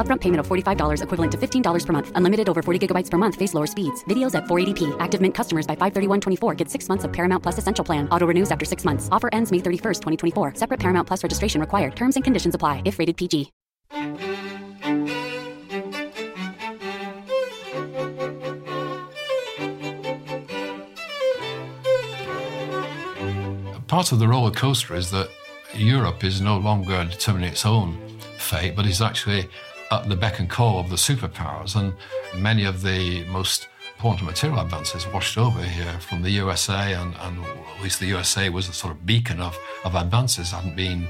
Upfront payment of $45 equivalent to $15 per month. Unlimited over 40 gigabytes per month. Face lower speeds. Videos at 480p. Active Mint customers by 531.24 get six months of Paramount Plus Essential Plan. Auto renews after six months. Offer ends May 31st, 2024. Separate Paramount Plus registration required. Terms and conditions apply if rated PG. Part of the roller coaster is that Europe is no longer determining its own fate, but is actually at the beck and call of the superpowers. And many of the most important material advances washed over here from the USA, and, and at least the USA was a sort of beacon of, of advances, hadn't been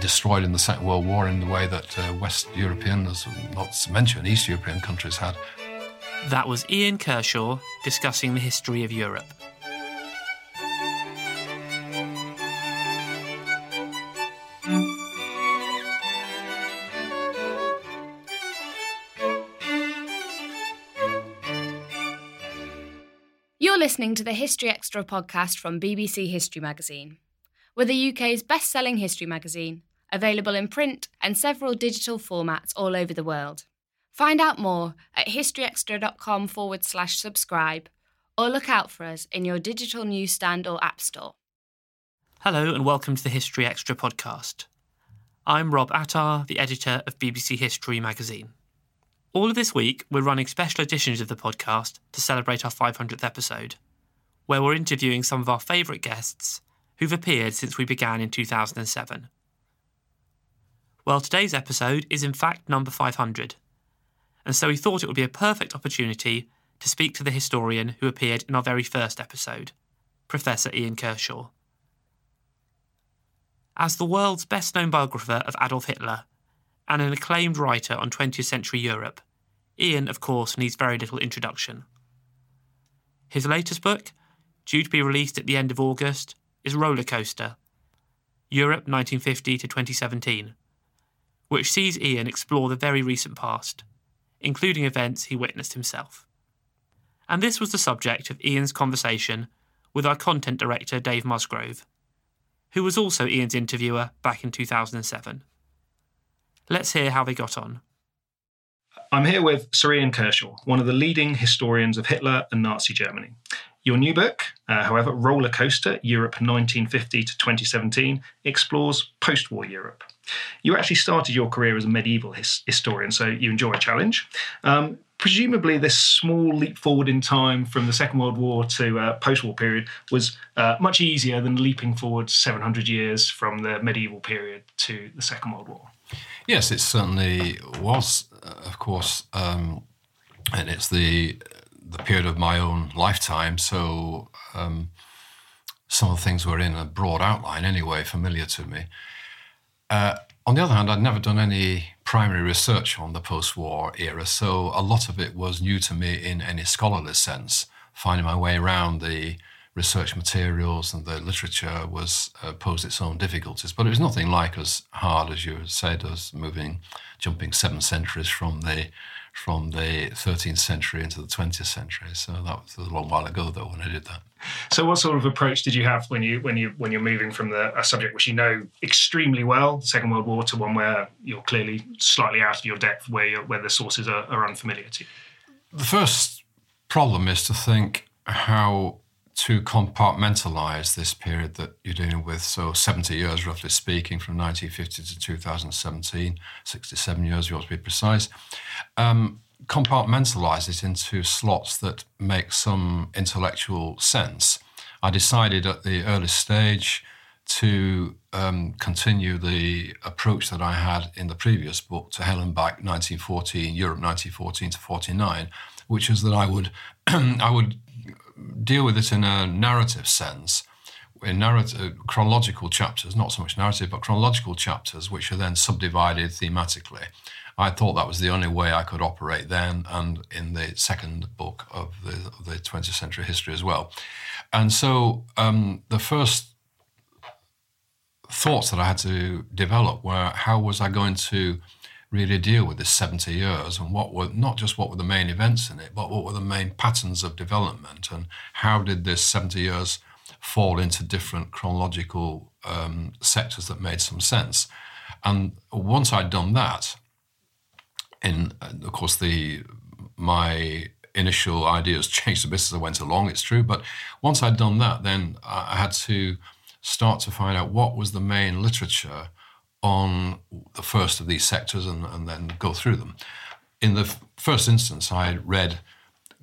destroyed in the Second World War in the way that uh, West European, as not to mention East European countries had. That was Ian Kershaw discussing the history of Europe. Listening to the History Extra podcast from BBC History Magazine. We're the UK's best selling history magazine, available in print and several digital formats all over the world. Find out more at historyextra.com forward slash subscribe or look out for us in your digital newsstand or app store. Hello and welcome to the History Extra podcast. I'm Rob Attar, the editor of BBC History magazine. All of this week, we're running special editions of the podcast to celebrate our 500th episode, where we're interviewing some of our favourite guests who've appeared since we began in 2007. Well, today's episode is in fact number 500, and so we thought it would be a perfect opportunity to speak to the historian who appeared in our very first episode, Professor Ian Kershaw. As the world's best known biographer of Adolf Hitler and an acclaimed writer on 20th century Europe, Ian, of course, needs very little introduction. His latest book, due to be released at the end of August, is Roller Coaster Europe 1950 to 2017, which sees Ian explore the very recent past, including events he witnessed himself. And this was the subject of Ian's conversation with our content director, Dave Musgrove, who was also Ian's interviewer back in 2007. Let's hear how they got on. I'm here with Sir Ian Kershaw, one of the leading historians of Hitler and Nazi Germany. Your new book, uh, however, Roller Coaster Europe 1950 to 2017, explores post war Europe. You actually started your career as a medieval his- historian, so you enjoy a challenge. Um, presumably this small leap forward in time from the Second World War to uh, post-war period was uh, much easier than leaping forward 700 years from the medieval period to the Second World War. Yes, it certainly was, uh, of course, um, and it's the the period of my own lifetime. So um, some of the things were in a broad outline anyway, familiar to me. Uh, on the other hand, I'd never done any primary research on the post war era, so a lot of it was new to me in any scholarly sense. Finding my way around the research materials and the literature was uh, posed its own difficulties, but it was nothing like as hard as you said as moving, jumping seven centuries from the from the 13th century into the 20th century. So that was a long while ago, though, when I did that. So, what sort of approach did you have when you when you when you're moving from the a subject which you know extremely well, the Second World War, to one where you're clearly slightly out of your depth, where where the sources are, are unfamiliar to you? The first problem is to think how to compartmentalize this period that you're dealing with. So 70 years, roughly speaking, from 1950 to 2017, 67 years, you ought to be precise. Um, compartmentalize it into slots that make some intellectual sense. I decided at the early stage to um, continue the approach that I had in the previous book to Hell and Back 1914, Europe 1914 to 49, which is that I would I would deal with it in a narrative sense, in narrative chronological chapters, not so much narrative, but chronological chapters, which are then subdivided thematically. I thought that was the only way I could operate then and in the second book of the, of the 20th century history as well. And so um, the first thoughts that I had to develop were how was I going to really deal with this 70 years and what were not just what were the main events in it, but what were the main patterns of development and how did this 70 years fall into different chronological um, sectors that made some sense. And once I'd done that, in of course the my initial ideas changed a bit as I went along. It's true, but once I'd done that, then I had to start to find out what was the main literature on the first of these sectors and, and then go through them. In the first instance, I had read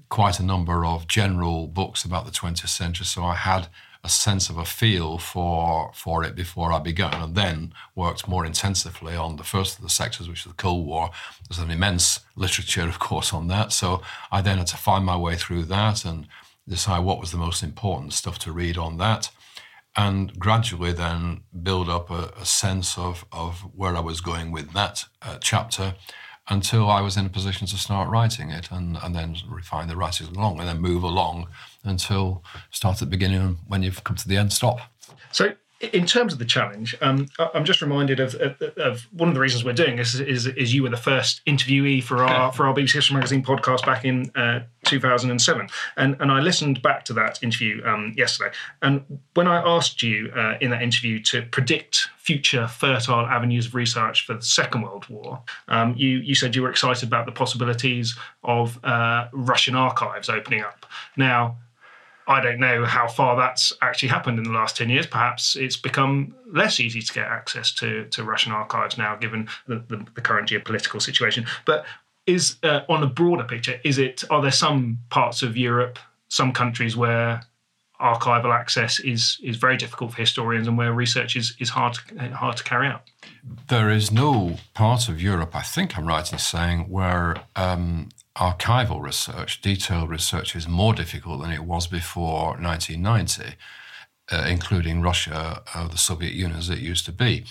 quite a number of general books about the 20th century, so I had a sense of a feel for for it before I began, and then worked more intensively on the first of the sectors, which is the Cold War. There's an immense literature, of course, on that. So I then had to find my way through that and decide what was the most important stuff to read on that, and gradually then build up a, a sense of of where I was going with that uh, chapter until I was in a position to start writing it and, and then refine the writing along and then move along until start at the beginning when you've come to the end, stop. So in terms of the challenge, um, I'm just reminded of, of, of, one of the reasons we're doing this is, is, is, you were the first interviewee for our for our BBC History Magazine podcast back in uh, 2007, and and I listened back to that interview um, yesterday. And when I asked you uh, in that interview to predict future fertile avenues of research for the Second World War, um, you you said you were excited about the possibilities of uh, Russian archives opening up. Now I don't know how far that's actually happened in the last 10 years. Perhaps it's become less easy to get access to, to Russian archives now, given the, the, the current geopolitical situation. But is uh, on a broader picture, is it are there some parts of Europe, some countries where archival access is is very difficult for historians and where research is, is hard to, hard to carry out? There is no part of Europe, I think I'm right in saying, where um, archival research, detailed research, is more difficult than it was before 1990, uh, including Russia, uh, the Soviet Union as it used to be.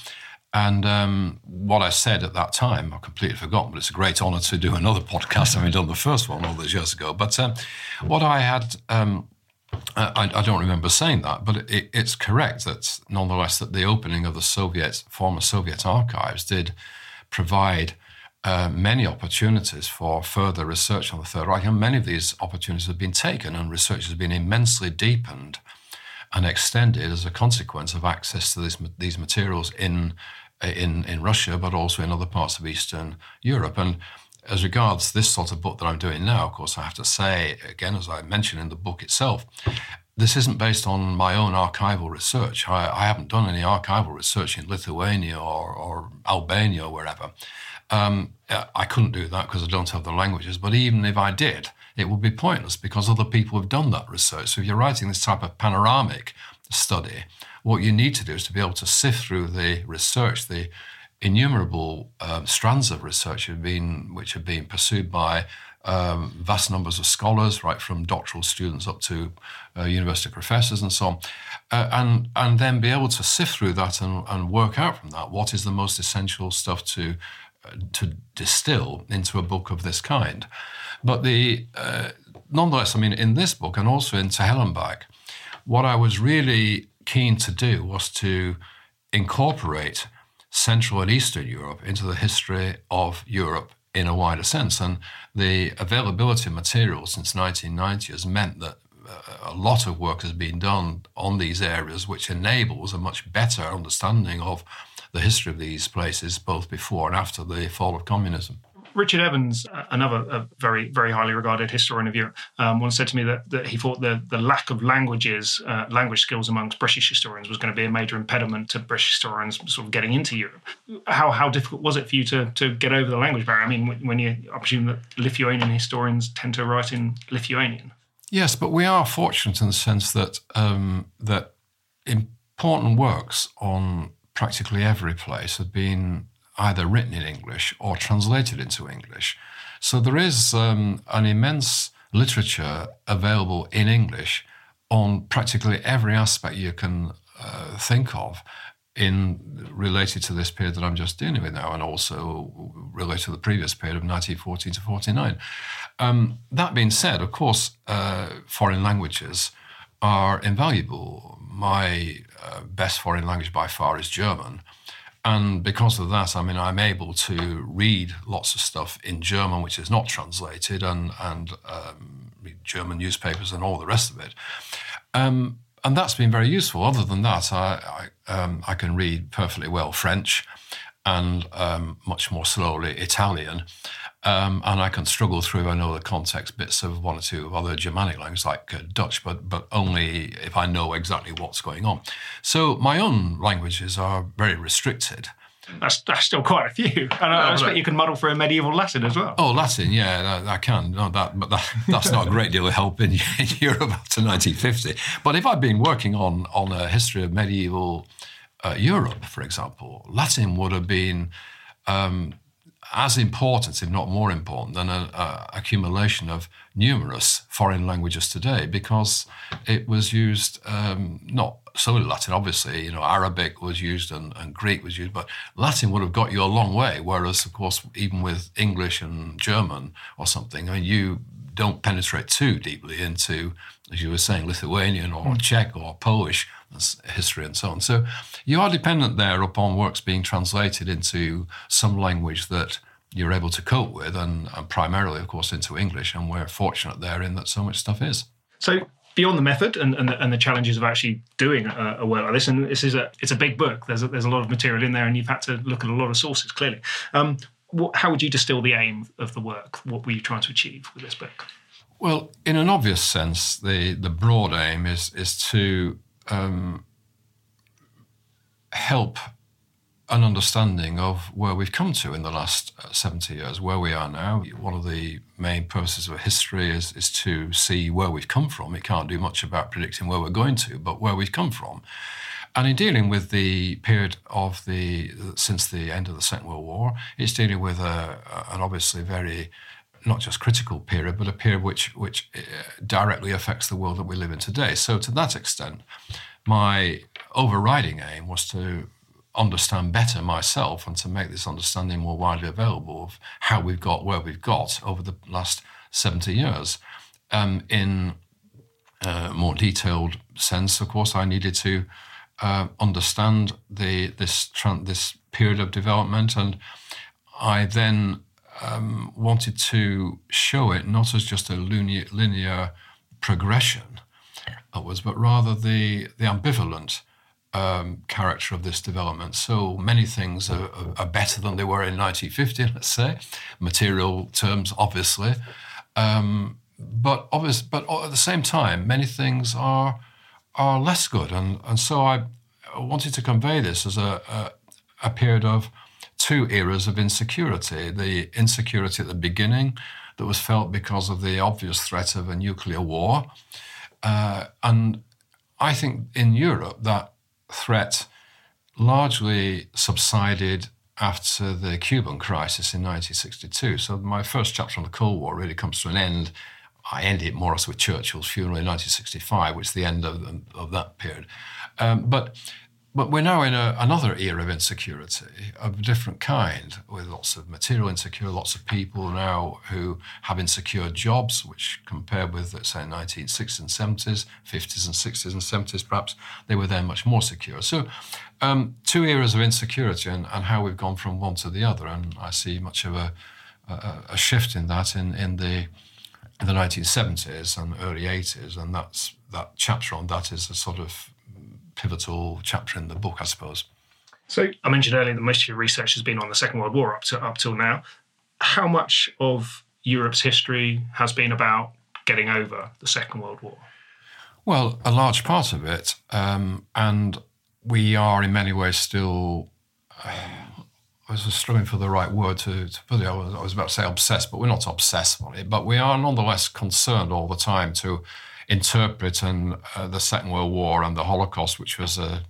And um, what I said at that time, I've completely forgotten, but it's a great honor to do another podcast having done the first one all those years ago. But um, what I had, um, I, I, don't remember saying that, but it, it's correct that nonetheless that the opening of the Soviet, former Soviet archives did provide uh, many opportunities for further research on the Third Reich, and many of these opportunities have been taken, and research has been immensely deepened and extended as a consequence of access to these, these materials in, in, in Russia, but also in other parts of Eastern Europe. And as regards this sort of book that I'm doing now, of course, I have to say, again, as I mentioned in the book itself, this isn't based on my own archival research. I, I haven't done any archival research in Lithuania or, or Albania or wherever. Um, I couldn't do that because I don't have the languages, but even if I did, it would be pointless because other people have done that research. So if you're writing this type of panoramic study, what you need to do is to be able to sift through the research, the innumerable um, strands of research have been, which have been pursued by um, vast numbers of scholars, right from doctoral students up to uh, university professors and so on, uh, and and then be able to sift through that and, and work out from that what is the most essential stuff to uh, to distill into a book of this kind. But the uh, nonetheless, I mean, in this book and also in Hell what I was really keen to do was to incorporate Central and Eastern Europe into the history of Europe in a wider sense. And the availability of material since 1990 has meant that uh, a lot of work has been done on these areas, which enables a much better understanding of the history of these places, both before and after the fall of communism. Richard Evans, another very very highly regarded historian of Europe, um, once said to me that, that he thought the, the lack of languages, uh, language skills amongst British historians was going to be a major impediment to British historians sort of getting into Europe. How how difficult was it for you to to get over the language barrier? I mean, when you I presume that Lithuanian historians tend to write in Lithuanian. Yes, but we are fortunate in the sense that um, that important works on practically every place have been either written in English or translated into English. So there is um, an immense literature available in English on practically every aspect you can uh, think of in related to this period that I'm just dealing with now, and also related to the previous period of 1914 to 49. Um, that being said, of course, uh, foreign languages are invaluable. My uh, best foreign language by far is German. And because of that, I mean, I'm able to read lots of stuff in German, which is not translated, and and um, German newspapers and all the rest of it. Um, and that's been very useful. Other than that, I I, um, I can read perfectly well French, and um, much more slowly Italian. Um, and I can struggle through, I know the context bits of one or two other Germanic languages like uh, Dutch, but, but only if I know exactly what's going on. So my own languages are very restricted. That's, that's still quite a few. And I, I expect you can muddle through a medieval Latin as well. Oh, Latin, yeah, I, I can. No, that, but that, that's not a great deal of help in, in Europe after 1950. But if I'd been working on, on a history of medieval uh, Europe, for example, Latin would have been um, as important, if not more important, than an accumulation of numerous foreign languages today because it was used um, not solely Latin, obviously, you know, Arabic was used and, and, Greek was used, but Latin would have got you a long way. Whereas, of course, even with English and German or something, I mean, you don't penetrate too deeply into, as you were saying, Lithuanian or mm. Czech or Polish history and so on. So you are dependent there upon works being translated into some language that you're able to cope with, and, and primarily, of course, into English. And we're fortunate there in that so much stuff is. So beyond the method and, and, the, and the challenges of actually doing a, a, work like this, and this is a it's a big book. There's a, there's a lot of material in there, and you've had to look at a lot of sources. Clearly, um, what, how would you distill the aim of the work? What were you trying to achieve with this book? Well, in an obvious sense, the the broad aim is is to um, help an understanding of where we've come to in the last uh, 70 years, where we are now. One of the main purposes of history is, is to see where we've come from. It can't do much about predicting where we're going to, but where we've come from. And in dealing with the period of the since the end of the Second World War, it's dealing with a, an obviously very not just critical period, but a period which which uh, directly affects the world that we live in today. So to that extent, my overriding aim was to understand better myself and to make this understanding more widely available of how we've got where we've got over the last 70 years. Um, in a more detailed sense, of course, I needed to uh, understand the this this period of development, and I then um, wanted to show it not as just a linear, linear progression upwards, but rather the the ambivalent um, character of this development. So many things are, are, better than they were in 1950, let's say, material terms, obviously. Um, but obvious, but at the same time, many things are are less good, and and so I wanted to convey this as a a, a period of two eras of insecurity the insecurity at the beginning that was felt because of the obvious threat of a nuclear war. Uh, and I think in Europe, that threat largely subsided after the Cuban crisis in 1962. So my first chapter on the Cold War really comes to an end. I end it more or less with Churchill's funeral in 1965, which is the end of, of that period. Um, but but we're now in a, another era of insecurity of a different kind, with lots of material insecurity, lots of people now who have insecure jobs, which compared with, let's say, 1960s and 70s, 50s and 60s and 70s, perhaps, they were then much more secure. So, um, two eras of insecurity and, and, how we've gone from one to the other. And I see much of a, a, a shift in that in, in the in the 1970s and early 80s, and that's that chapter on that is a sort of pivotal chapter in the book, I suppose. So I mentioned earlier that most of your research has been on the Second World War up to up till now. How much of Europe's history has been about getting over the Second World War? Well, a large part of it, um, and we are in many ways still. Uh, I was struggling for the right word to, to put it. I was, I was, about to say obsessed, but we're not obsessed on it. But we are nonetheless concerned all the time to interpret and uh, the Second World War and the Holocaust, which was a,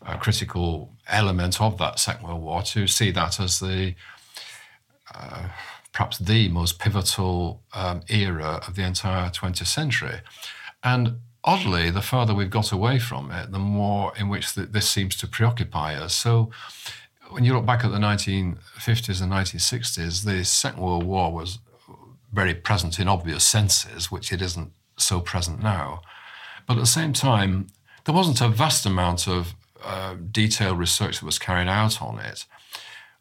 a, critical element of that Second World War, to see that as the uh, perhaps the most pivotal um, era of the entire 20th century. And oddly, the further we've got away from it, the more in which the, this seems to preoccupy us. So when you look back at the 1950s and 1960s, the Second World War was very present in obvious senses, which it isn't so present now. But at the same time, there wasn't a vast amount of uh, detailed research that was carried out on it.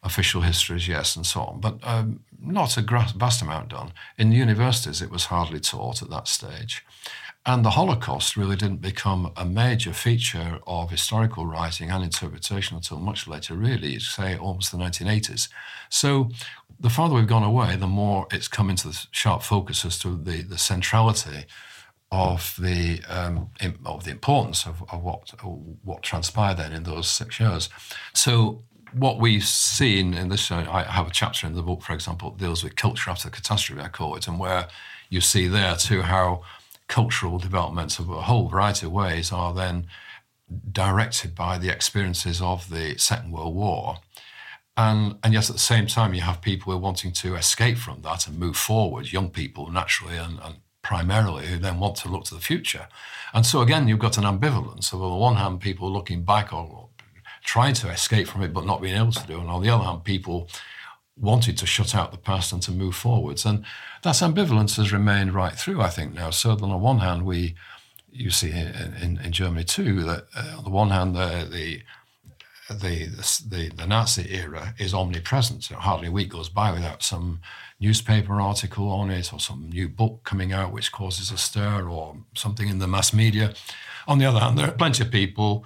Official histories, yes, and so on, but um, not a vast amount done. In universities, it was hardly taught at that stage. And the Holocaust really didn't become a major feature of historical writing and interpretation until much later, really, say almost the 1980s. So the farther we've gone away, the more it's come into the sharp focus as to the, the centrality of the um, of the importance of, of what what transpired then in those six years. So what we've seen in this, I have a chapter in the book, for example, deals with culture after catastrophe, I call it, and where you see there too how cultural developments of a whole variety of ways are then directed by the experiences of the Second World War. And, and yet at the same time, you have people who are wanting to escape from that and move forward, young people naturally and, and primarily who then want to look to the future. And so again, you've got an ambivalence of on the one hand, people looking back or trying to escape from it but not being able to do, and on the other hand, people wanted to shut out the past and to move forwards. And that ambivalence has remained right through, I think, now. So on the one hand, we, you see in, in, in Germany too, that uh, on the one hand, the, the the, the, the Nazi era is omnipresent. So hardly a week goes by without some newspaper article on it or some new book coming out which causes a stir or something in the mass media. On the other hand, there are plenty of people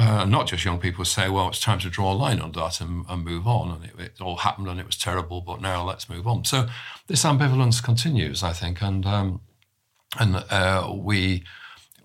uh, not just young people say, well, it's time to draw a line on that and, and move on. And it, it, all happened and it was terrible, but now let's move on. So this ambivalence continues, I think. And, um, and uh, we,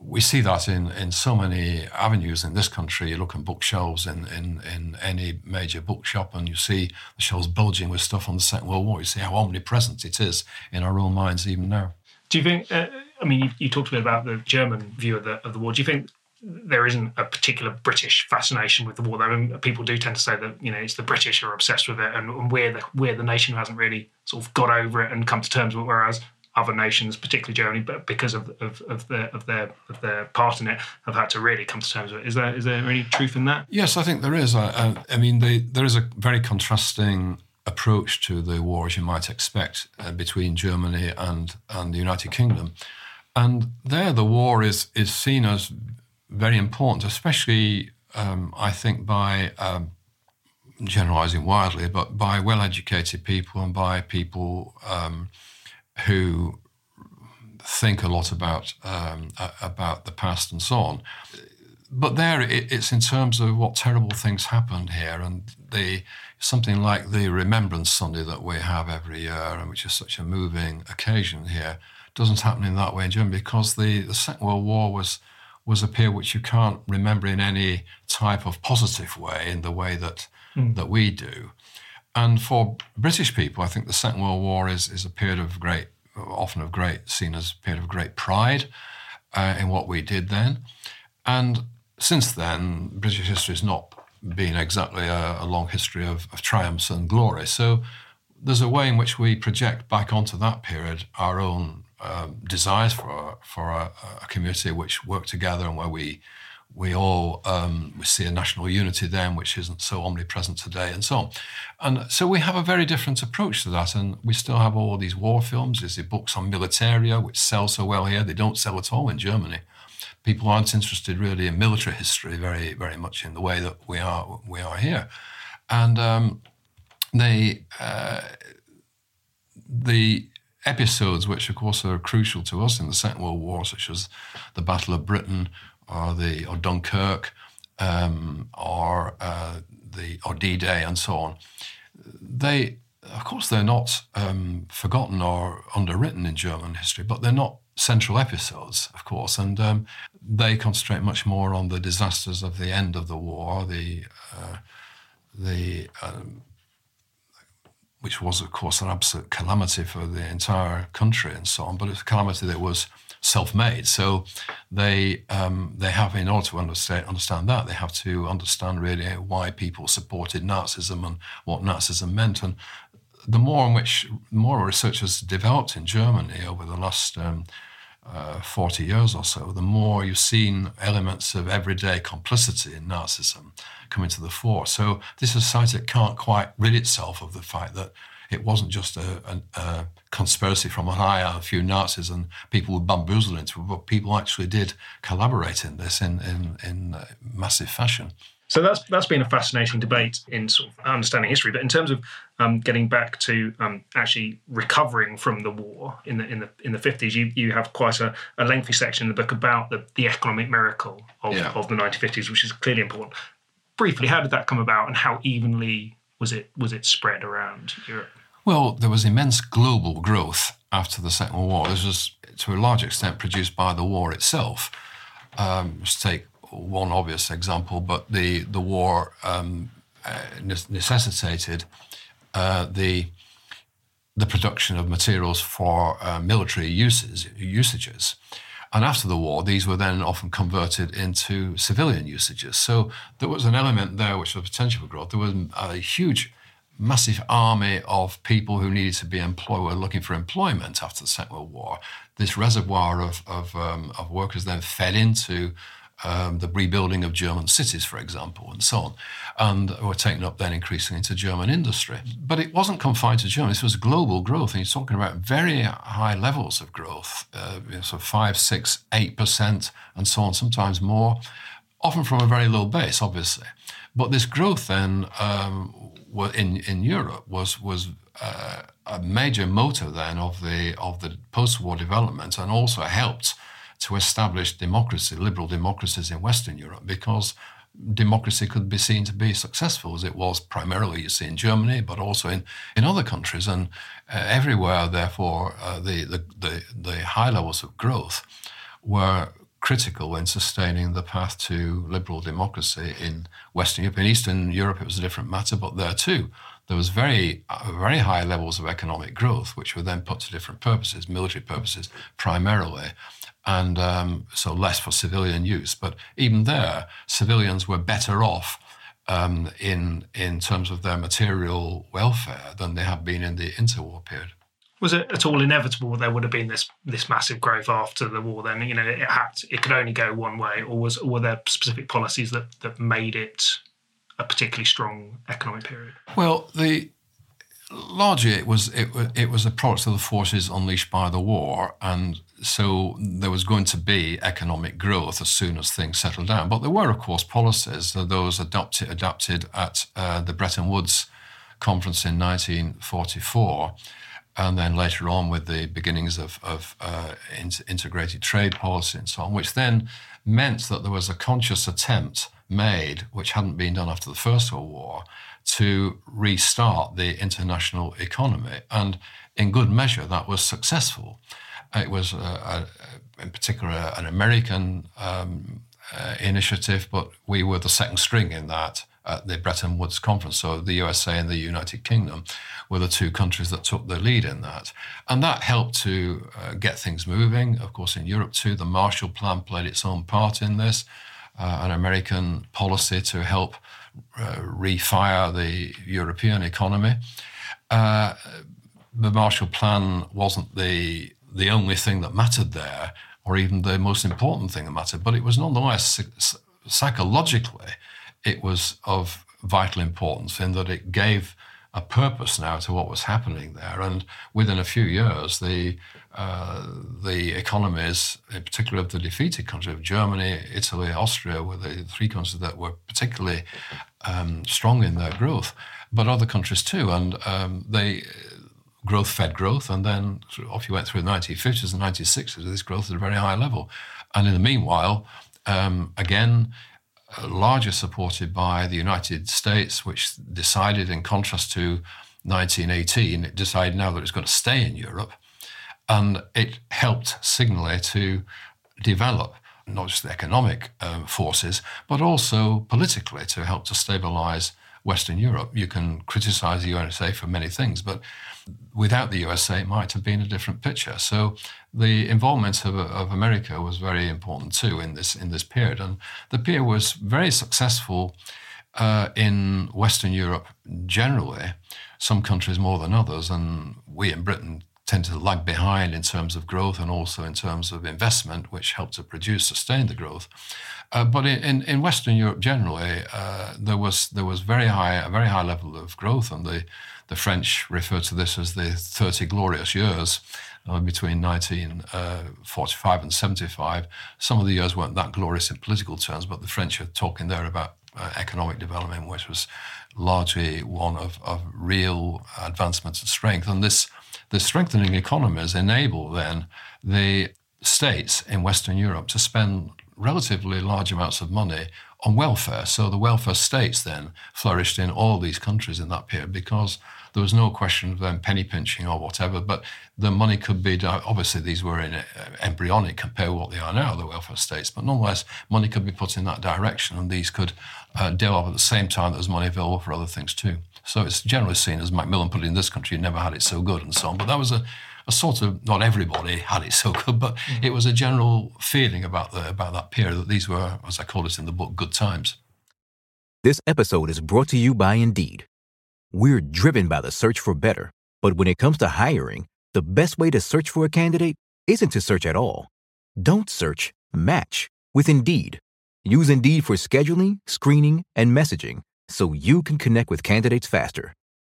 we see that in, in so many avenues in this country. You look at bookshelves in, in, in any major bookshop and you see the shelves bulging with stuff on the Second World War. You see how omnipresent it is in our own minds even now. Do you think, uh, I mean, you, you, talked a bit about the German view of the, of the war. Do you think there isn't a particular British fascination with the war. I mean, people do tend to say that you know it's the British who are obsessed with it, and we're the we're the nation who hasn't really sort of got over it and come to terms with it. Whereas other nations, particularly Germany, but because of of, of their of their of their part in it, have had to really come to terms with it. Is there is there any truth in that? Yes, I think there is. I, I mean, they, there is a very contrasting approach to the war, as you might expect, uh, between Germany and and the United Kingdom. And there, the war is is seen as very important, especially um, I think by um, generalizing wildly, but by well educated people and by people um, who think a lot about um, about the past and so on. But there, it, it's in terms of what terrible things happened here, and the something like the Remembrance Sunday that we have every year, and which is such a moving occasion here, doesn't happen in that way in Germany because the, the Second World War was was a period which you can't remember in any type of positive way, in the way that mm. that we do. And for British people, I think the Second World War is, is a period of great, often of great, seen as a period of great pride uh, in what we did then. And since then, British history has not been exactly a, a long history of, of triumphs and glory. So there's a way in which we project back onto that period our own um, desires for for a, a, community which work together and where we we all um, we see a national unity then, which isn't so omnipresent today, and so on. And so we have a very different approach to that, and we still have all these war films. There's the books on militaria, which sell so well here. They don't sell at all in Germany. People aren't interested really in military history very, very much in the way that we are we are here, and um, they uh, the episodes which, of course, are crucial to us in the Second World War, such as the Battle of Britain or the or Dunkirk um, or uh, the or D-Day and so on. They, of course, they're not um, forgotten or underwritten in German history, but they're not central episodes, of course, and um, they concentrate much more on the disasters of the end of the war, the uh, the um, which was, of course, an absolute calamity for the entire country and so on, but it's a calamity that was self-made. So they um, they have, in order to understand understand that, they have to understand really why people supported Nazism and what Nazism meant. And the more in which more research has developed in Germany over the last um, uh, 40 years or so, the more you've seen elements of everyday complicity in Nazism coming to the fore. So this society can't quite rid itself of the fact that it wasn't just a, a, a conspiracy from on high, a few Nazis and people were bamboozled into it, but people actually did collaborate in this in, in, in massive fashion. So that's that's been a fascinating debate in sort of understanding history. But in terms of um, getting back to um, actually recovering from the war in the in the in the fifties, you you have quite a, a, lengthy section in the book about the, the economic miracle of, yeah. of the nineteen fifties, which is clearly important. Briefly, how did that come about, and how evenly was it was it spread around Europe? Well, there was immense global growth after the Second World War. This was to a large extent produced by the war itself. Um, let's take one obvious example, but the the war um, uh, necessitated uh, the the production of materials for uh, military uses usages. And after the war, these were then often converted into civilian usages. So there was an element there which was potential for growth. There was a huge, massive army of people who needed to be employed, looking for employment after the Second World War. This reservoir of, of, um, of workers then fed into um, the rebuilding of German cities, for example, and so on, and were taken up then increasingly into German industry. But it wasn't confined to Germany. This was global growth, and you're talking about very high levels of growth, uh, so five, six, eight percent, and so on, sometimes more, often from a very low base, obviously. But this growth then um, in in Europe was was uh, a major motor then of the of the post-war development, and also helped to establish democracy, liberal democracies in Western Europe, because democracy could be seen to be successful as it was primarily, you see, in Germany, but also in, in other countries. And uh, everywhere, therefore, uh, the, the, the, the high levels of growth were critical in sustaining the path to liberal democracy in Western Europe. In Eastern Europe, it was a different matter, but there too, there was very, uh, very high levels of economic growth, which were then put to different purposes, military purposes primarily, and um, so less for civilian use. But even there, civilians were better off um, in in terms of their material welfare than they had been in the interwar period. Was it at all inevitable that there would have been this this massive growth after the war? Then you know it had it could only go one way, or was or were there specific policies that that made it a particularly strong economic period? Well, the largely it was it, it was a product of the forces unleashed by the war, and so there was going to be economic growth as soon as things settled down. But there were, of course, policies, those adopted adapted at uh, the Bretton Woods conference in 1944, and then later on with the beginnings of, of uh, integrated trade policy and so on, which then meant that there was a conscious attempt made, which hadn't been done after the First World War, to restart the international economy. And in good measure, that was successful. It was, uh, a, in particular, an American um, uh, initiative, but we were the second string in that at the Bretton Woods Conference. So the USA and the United Kingdom were the two countries that took the lead in that. And that helped to uh, get things moving. Of course, in Europe too, the Marshall Plan played its own part in this, uh, an American policy to help uh, refire the European economy. Uh, the Marshall Plan wasn't the the only thing that mattered there, or even the most important thing that mattered, but it was nonetheless psychologically, it was of vital importance in that it gave a purpose now to what was happening there. And within a few years, the uh, the economies, in particular of the defeated countries of Germany, Italy, Austria, were the three countries that were particularly um, strong in their growth, but other countries too. And um, they growth fed growth, and then off you went through the 1950s and 1960s. This growth at a very high level, and in the meanwhile, um, again largely supported by the United States, which decided, in contrast to 1918, it decided now that it's going to stay in Europe. And it helped signally to develop not just the economic um, forces, but also politically to help to stabilize Western Europe. You can criticize the USA for many things, but without the USA, it might have been a different picture. So the involvement of, of America was very important too in this in this period, and the period was very successful uh, in Western Europe generally. Some countries more than others, and we in Britain tend to lag behind in terms of growth and also in terms of investment, which helped to produce sustain the growth. Uh, but in, in Western Europe generally, uh, there was there was very high a very high level of growth, and the the French refer to this as the 30 glorious years uh, between 1945 uh, and 75. Some of the years weren't that glorious in political terms, but the French are talking there about uh, economic development, which was largely one of, of real advancement and strength. And this the strengthening economies enable then the states in Western Europe to spend relatively large amounts of money on welfare. So the welfare states then flourished in all these countries in that period because there was no question of them penny pinching or whatever, but the money could be, obviously these were in uh, embryonic compared with what they are now, the welfare states, but nonetheless, money could be put in that direction and these could uh, develop at the same time that there's money available for other things too. So it's generally seen as Macmillan put it in this country, never had it so good and so on. But that was a, a sort of not everybody had it so good, but mm. it was a general feeling about the about that period that these were, as I call it in the book, good times. This episode is brought to you by Indeed. We're driven by the search for better, but when it comes to hiring, the best way to search for a candidate isn't to search at all. Don't search. Match with Indeed. Use Indeed for scheduling, screening, and messaging so you can connect with candidates faster.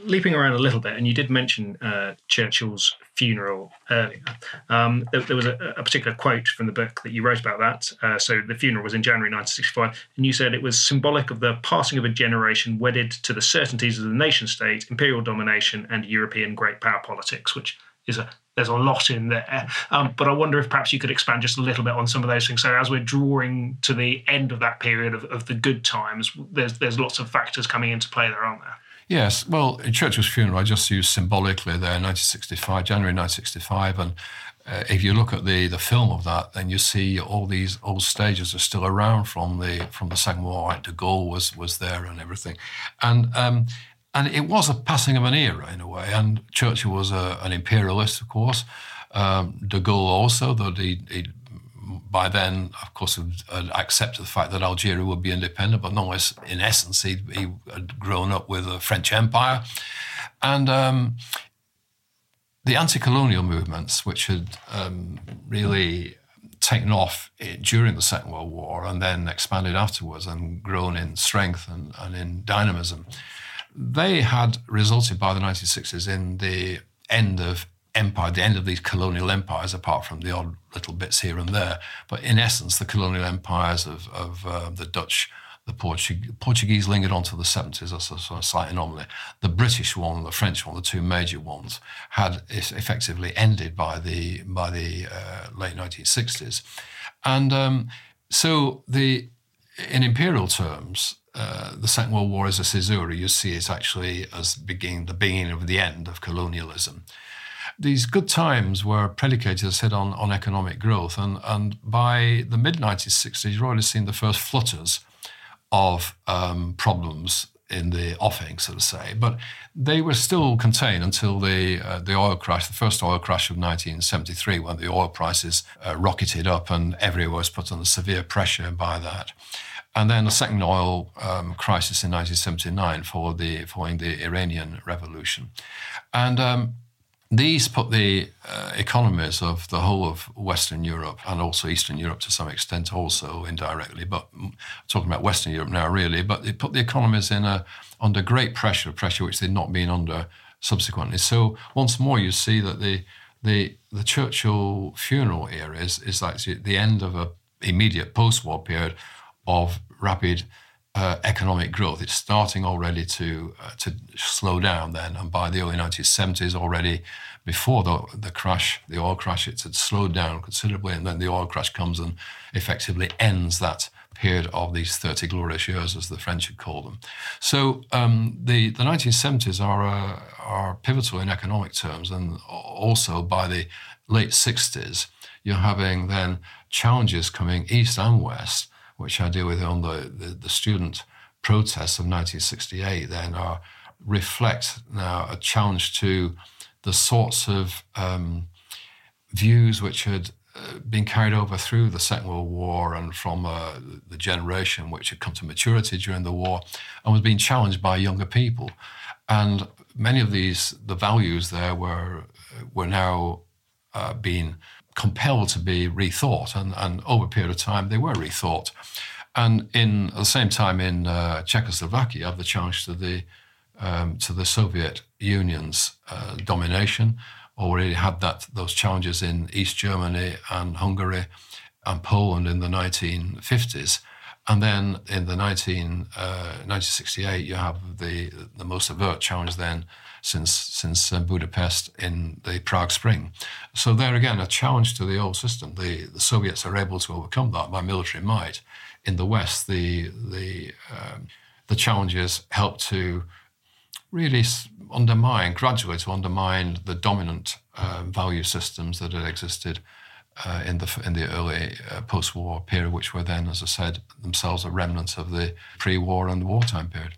leaping around a little bit, and you did mention uh, Churchill's funeral earlier. Um, there, there, was a, a, particular quote from the book that you wrote about that. Uh, so the funeral was in January 1965, and you said it was symbolic of the passing of a generation wedded to the certainties of the nation state, imperial domination, and European great power politics, which is a there's a lot in there. Um, but I wonder if perhaps you could expand just a little bit on some of those things. So as we're drawing to the end of that period of, of the good times, there's there's lots of factors coming into play there, aren't there? Yes, well, Churchill's funeral, I just used symbolically there, 1965, January 1965, and uh, if you look at the, the film of that, then you see all these old stages are still around from the from the Second War. De Gaulle was was there and everything, and um, and it was a passing of an era in a way. And Churchill was a, an imperialist, of course. Um, De Gaulle also, though he, he by then, of course, had accepted the fact that Algeria would be independent, but nonetheless, in essence, he, he had grown up with a French Empire. And um, the anti colonial movements, which had um, really taken off during the Second World War and then expanded afterwards and grown in strength and, and in dynamism, they had resulted by the 1960s in the end of empire, the end of these colonial empires, apart from the odd little bits here and there. But in essence, the colonial empires of, of uh, the Dutch, the Portuguese, Portuguese lingered on to the 70s, that's a sort of slight anomaly. The British one, the French one, the two major ones, had effectively ended by the, by the uh, late 1960s. And um, so the, in imperial terms, uh, the Second World War is a caesura. You see it actually as beginning the beginning of the end of colonialism these good times were predicated, as I said, on, on economic growth. And, and by the mid 1960s, you've already seen the first flutters of um, problems in the offing, so to say. But they were still contained until the uh, the oil crash, the first oil crash of 1973, when the oil prices uh, rocketed up and everywhere was put under severe pressure by that. And then the second oil um, crisis in 1979 for the, following the Iranian Revolution. And um, these put the uh, economies of the whole of Western Europe and also Eastern Europe to some extent, also indirectly, but talking about Western Europe now, really, but it put the economies in a, under great pressure, pressure which they'd not been under subsequently. So once more, you see that the the the Churchill funeral era is, is actually the end of a immediate post-war period of rapid uh, economic growth. It's starting already to uh, to slow down then, and by the early 1970s, already before the the crash, the oil crash, it had slowed down considerably, and then the oil crash comes and effectively ends that period of these 30 glorious years, as the French had called them. So um, the the 1970s are uh, are pivotal in economic terms, and also by the late 60s, you're having then challenges coming east and west which I deal with on the, the, the student protests of 1968, then are reflect now a challenge to the sorts of um, views which had uh, been carried over through the Second World War and from uh, the generation which had come to maturity during the war and was being challenged by younger people. And many of these, the values there were, were now uh, being compelled to be rethought, and, and over a period of time, they were rethought. And in at the same time, in uh, Czechoslovakia, the challenge to the um, to the Soviet Union's uh, domination already had that those challenges in East Germany and Hungary and Poland in the 1950s. And then in the 19, uh, 1968, you have the, the most overt challenge then since since uh, Budapest in the Prague Spring. So there again, a challenge to the old system. The the Soviets are able to overcome that by military might. In the West, the the um, the challenges help to really undermine, gradually to undermine the dominant uh, value systems that had existed uh, in the in the early uh, post-war period, which were then, as I said, themselves a remnant of the pre-war and wartime period.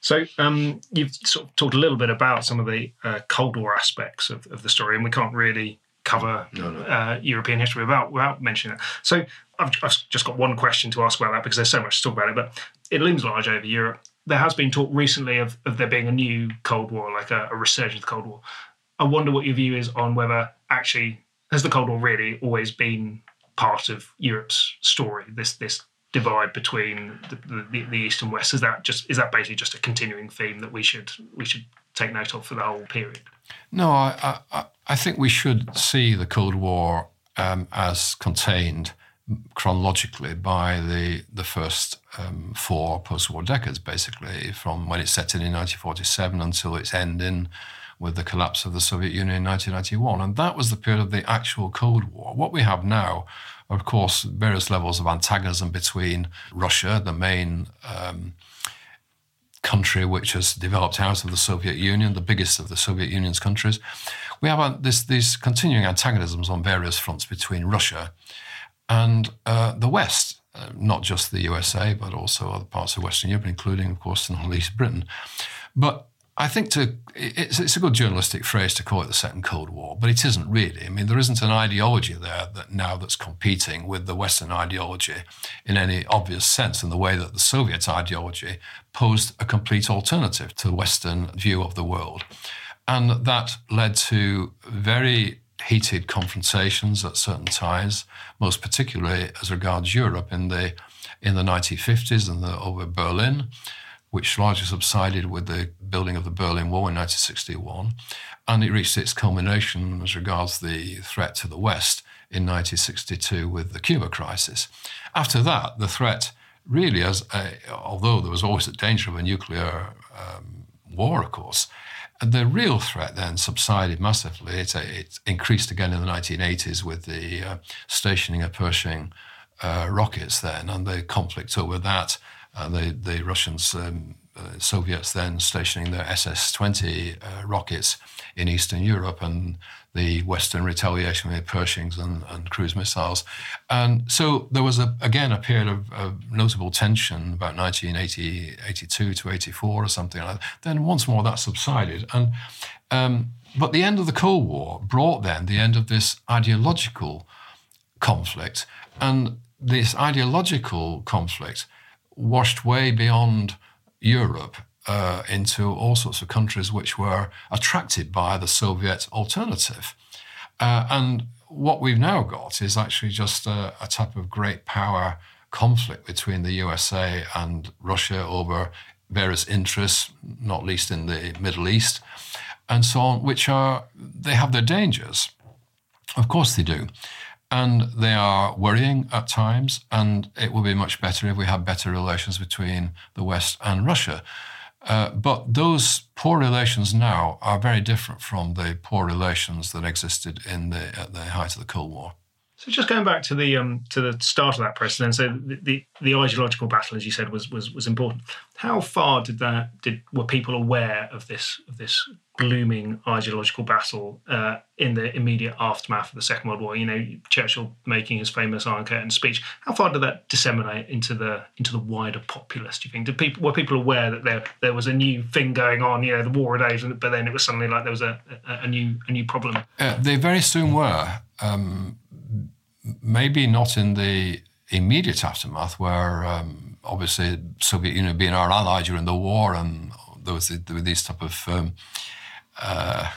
So um, you've sort of talked a little bit about some of the uh, Cold War aspects of, of, the story, and we can't really cover no, no. Uh, European history without without mentioning that. So I've, I've, just got one question to ask about that because there's so much to talk about it. But it looms large over Europe. There has been talk recently of, of there being a new Cold War, like a, a resurgence of the Cold War. I wonder what your view is on whether actually has the Cold War really always been part of Europe's story? This this divide between the, the, the, east and west? Is that just is that basically just a continuing theme that we should we should take note of for the whole period? No i i, I think we should see the cold war um, as contained chronologically by the the first um, four post-war decades basically from when it set in in 1947 until its end in with the collapse of the Soviet Union in 1991 and that was the period of the actual cold war. What we have now of course, various levels of antagonism between Russia, the main um, country which has developed out of the Soviet Union, the biggest of the Soviet Union's countries. We have uh, this, these continuing antagonisms on various fronts between Russia and uh, the West, uh, not just the USA, but also other parts of Western Europe, including, of course, not least Britain. But I think to it's, it's, a good journalistic phrase to call it the Second Cold War, but it isn't really. I mean, there isn't an ideology there that now that's competing with the Western ideology in any obvious sense, in the way that the Soviet ideology posed a complete alternative to the Western view of the world, and that led to very heated confrontations at certain times, most particularly as regards Europe in the in the 1950s and the, over Berlin which largely subsided with the building of the Berlin Wall in 1961, and it reached its culmination as regards the threat to the West in 1962 with the Cuba crisis. After that, the threat really, as a, although there was always a danger of a nuclear um, war, of course, the real threat then subsided massively. It, it, increased again in the 1980s with the uh, stationing of Pershing uh, rockets then and the conflict over that uh, the, the Russians, um, uh, Soviets then stationing their SS 20 uh, rockets in Eastern Europe and the Western retaliation with Pershings and, and, cruise missiles. And so there was, a, again, a period of, of notable tension about 1980, 82 to 84 or something like that. Then once more that subsided. And um, But the end of the Cold War brought then the end of this ideological conflict. And this ideological conflict washed way beyond Europe uh, into all sorts of countries which were attracted by the Soviet alternative. Uh, and what we've now got is actually just a, a, type of great power conflict between the USA and Russia over various interests, not least in the Middle East, and so on, which are, they have their dangers. Of course they do and they are worrying at times. And it will be much better if we have better relations between the West and Russia. Uh, but those poor relations now are very different from the poor relations that existed in the at the height of the Cold War. So just going back to the um, to the start of that then, so the, the, the ideological battle, as you said, was was was important. How far did that did were people aware of this of this glooming ideological battle uh, in the immediate aftermath of the Second World War? You know, Churchill making his famous Iron Curtain speech. How far did that disseminate into the into the wider populace? Do you think did people were people aware that there there was a new thing going on? You know, the War of Days, but then it was suddenly like there was a a, a new a new problem. Uh, they very soon were. Um, maybe not in the immediate aftermath, where um, obviously Soviet Union being our ally during the war, and there was, the, these type of um, uh,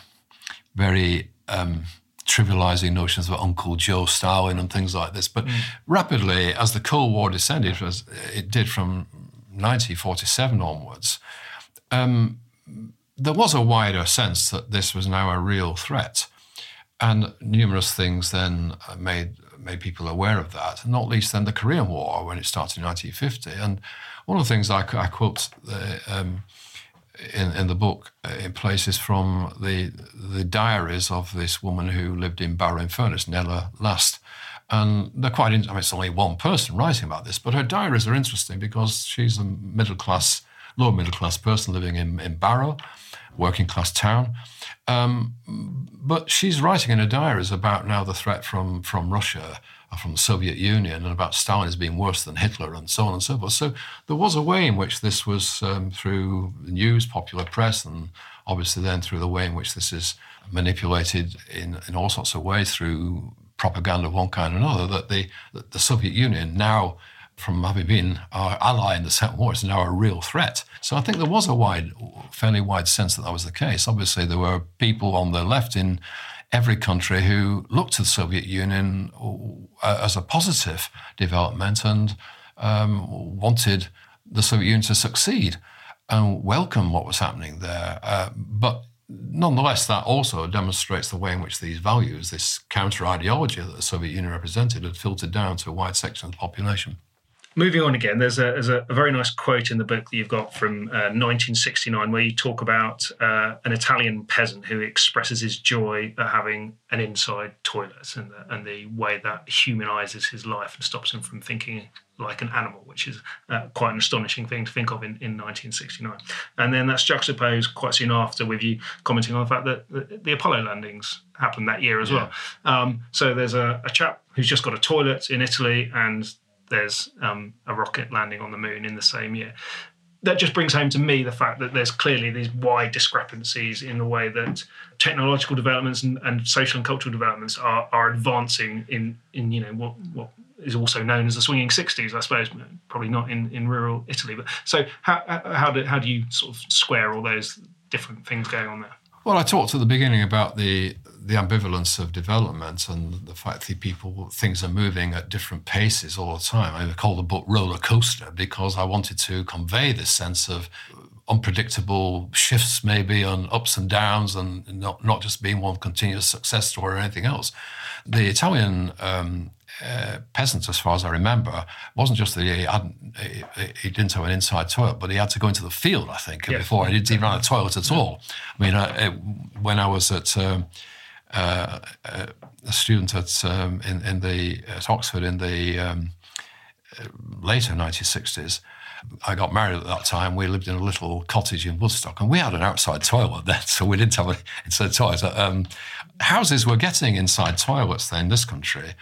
very um, trivializing notions of Uncle Joe Stalin and things like this. But mm. rapidly, as the Cold War descended, as it did from 1947 onwards, um, there was a wider sense that this was now a real threat. And numerous things then made made people aware of that, not least then the Korean War when it started in 1950. And one of the things I, I quote the, um, in, in the book uh, in places from the the diaries of this woman who lived in Barrow-in-Furness, Nella Last. And they're quite, I mean, it's only one person writing about this, but her diaries are interesting because she's a middle class, lower middle class person living in, in Barrow, working class town. Um, but she's writing in her diaries about now the threat from, from Russia, from the Soviet Union, and about Stalin as being worse than Hitler, and so on and so forth. So there was a way in which this was um, through news, popular press, and obviously then through the way in which this is manipulated in, in all sorts of ways through propaganda of one kind or another, that the, that the Soviet Union now from having been our ally in the Second War, is now a real threat. So I think there was a wide, fairly wide sense that that was the case. Obviously, there were people on the left in every country who looked to the Soviet Union uh, as a positive development and um, wanted the Soviet Union to succeed and welcome what was happening there. Uh, but nonetheless, that also demonstrates the way in which these values, this counter ideology that the Soviet Union represented, had filtered down to a wide section of the population. Moving on again, there's a, there's a, very nice quote in the book that you've got from uh, 1969 where you talk about uh, an Italian peasant who expresses his joy at having an inside toilet and the, and the way that humanizes his life and stops him from thinking like an animal, which is uh, quite an astonishing thing to think of in, in 1969. And then that's juxtaposed quite soon after with you commenting on the fact that the, the Apollo landings happened that year as yeah. well. Um, so there's a, a chap who's just got a toilet in Italy and there's um, a rocket landing on the moon in the same year. That just brings home to me the fact that there's clearly these wide discrepancies in the way that technological developments and, and social and cultural developments are, are advancing in, in you know what, what is also known as the swinging 60s, I suppose, probably not in, in rural Italy. But so how, how, do, how do you sort of square all those different things going on there? Well, I talked at the beginning about the the ambivalence of development and the fact that people things are moving at different paces all the time. I call the book roller coaster because I wanted to convey this sense of unpredictable shifts, maybe on ups and downs, and not not just being one continuous success story or anything else. The Italian um, uh, peasant, as far as I remember, wasn't just that he, hadn't, he, he, didn't have an inside toilet, but he had to go into the field, I think, yeah. before he didn't even have a toilet at all. I mean, uh, it, when I was at um, uh, a student at um, in, in the at Oxford in the um, later 1960s. I got married at that time. We lived in a little cottage in Woodstock, and we had an outside toilet then, so we didn't have inside toilet. Um, houses were getting inside toilets then in this country.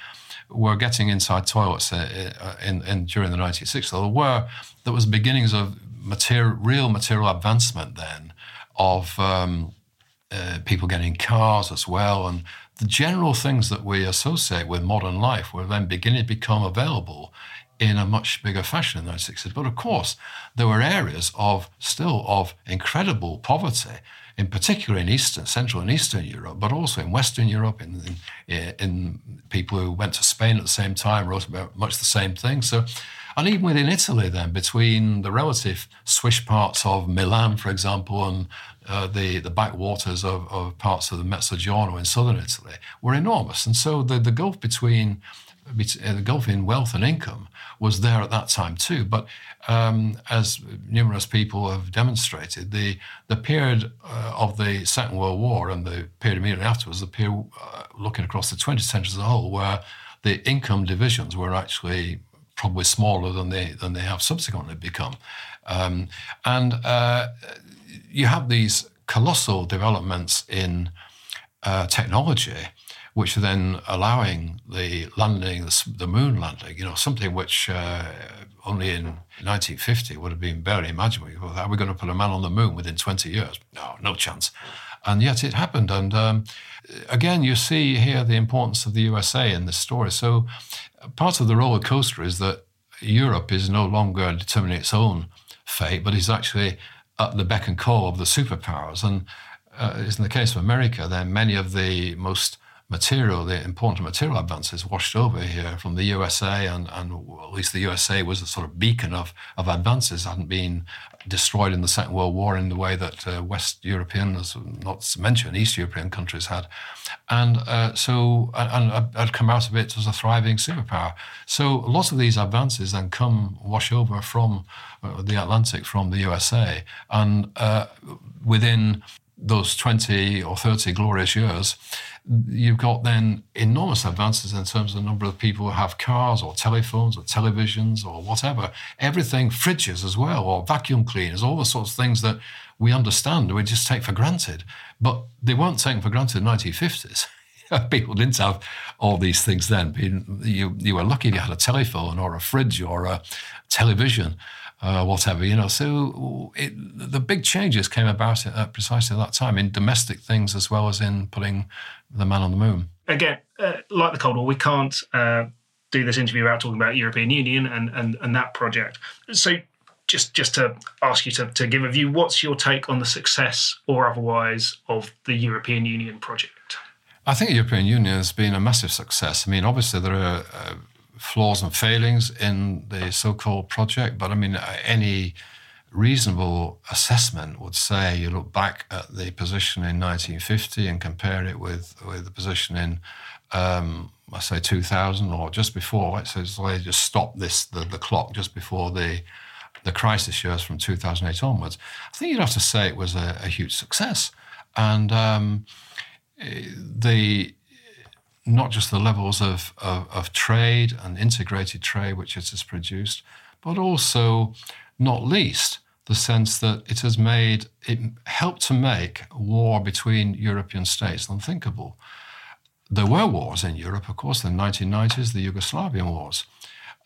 Were getting inside toilets uh, uh, in, in during the 1960s. There were there was beginnings of material, real material advancement then of um, uh, people getting cars as well, and the general things that we associate with modern life were then beginning to become available in a much bigger fashion in the 1960s. But of course, there were areas of still of incredible poverty, in particular in Eastern, Central and Eastern Europe, but also in Western Europe, in, in, in people who went to Spain at the same time wrote about much the same thing. So and even within Italy, then, between the relative swish parts of Milan, for example, and uh, the, the backwaters of, of parts of the Mezzogiorno in southern Italy were enormous. And so the, the gulf between uh, the gulf in wealth and income was there at that time too. But um, as numerous people have demonstrated, the the period uh, of the Second World War and the period immediately afterwards, the period uh, looking across the 20th century as a whole, where the income divisions were actually probably smaller than they than they have subsequently become, um, and uh, you have these colossal developments in uh, technology, which are then allowing the landing, the, the moon landing. You know, something which uh, only in 1950 would have been barely imaginable. Are we going to put a man on the moon within 20 years? No, no chance. And yet it happened. And um, again, you see here the importance of the USA in this story. So part of the roller coaster is that Europe is no longer determining its own fate, but is actually at the beck and call of the superpowers. And uh, in the case of America, then many of the most material, the important material advances washed over here from the USA, and, and at least the USA was a sort of beacon of, of advances, hadn't been destroyed in the Second World War in the way that uh, West Europeans, not to mention East European countries, had. And uh, so, and, and had come out of it as a thriving superpower. So lots of these advances then come wash over from uh, the Atlantic, from the USA, and uh, within those 20 or 30 glorious years, you've got then enormous advances in terms of the number of people who have cars or telephones or televisions or whatever. Everything, fridges as well, or vacuum cleaners, all the sorts of things that we understand, we just take for granted. But they weren't taken for granted in the 1950s. people didn't have all these things then. You, you were lucky if you had a telephone or a fridge or a television uh, whatever, you know. So it, the big changes came about at precisely at that time in domestic things as well as in putting the man on the moon. Again, uh, like the Cold War, we can't uh, do this interview without talking about European Union and, and, and that project. So just just to ask you to, to give a view, what's your take on the success or otherwise of the European Union project? I think the European Union has been a massive success. I mean, obviously there are uh, flaws and failings in the so-called project, but I mean, any reasonable assessment would say you look back at the position in 1950 and compare it with, with the position in, um, I say 2000 or just before. So they just stop this the, the clock just before the the crisis years from 2008 onwards. I think you'd have to say it was a, a huge success, and um, the not just the levels of, of, of trade and integrated trade which it has produced, but also not least the sense that it has made, it helped to make war between European states unthinkable. There were wars in Europe, of course, in the 1990s, the Yugoslavian wars.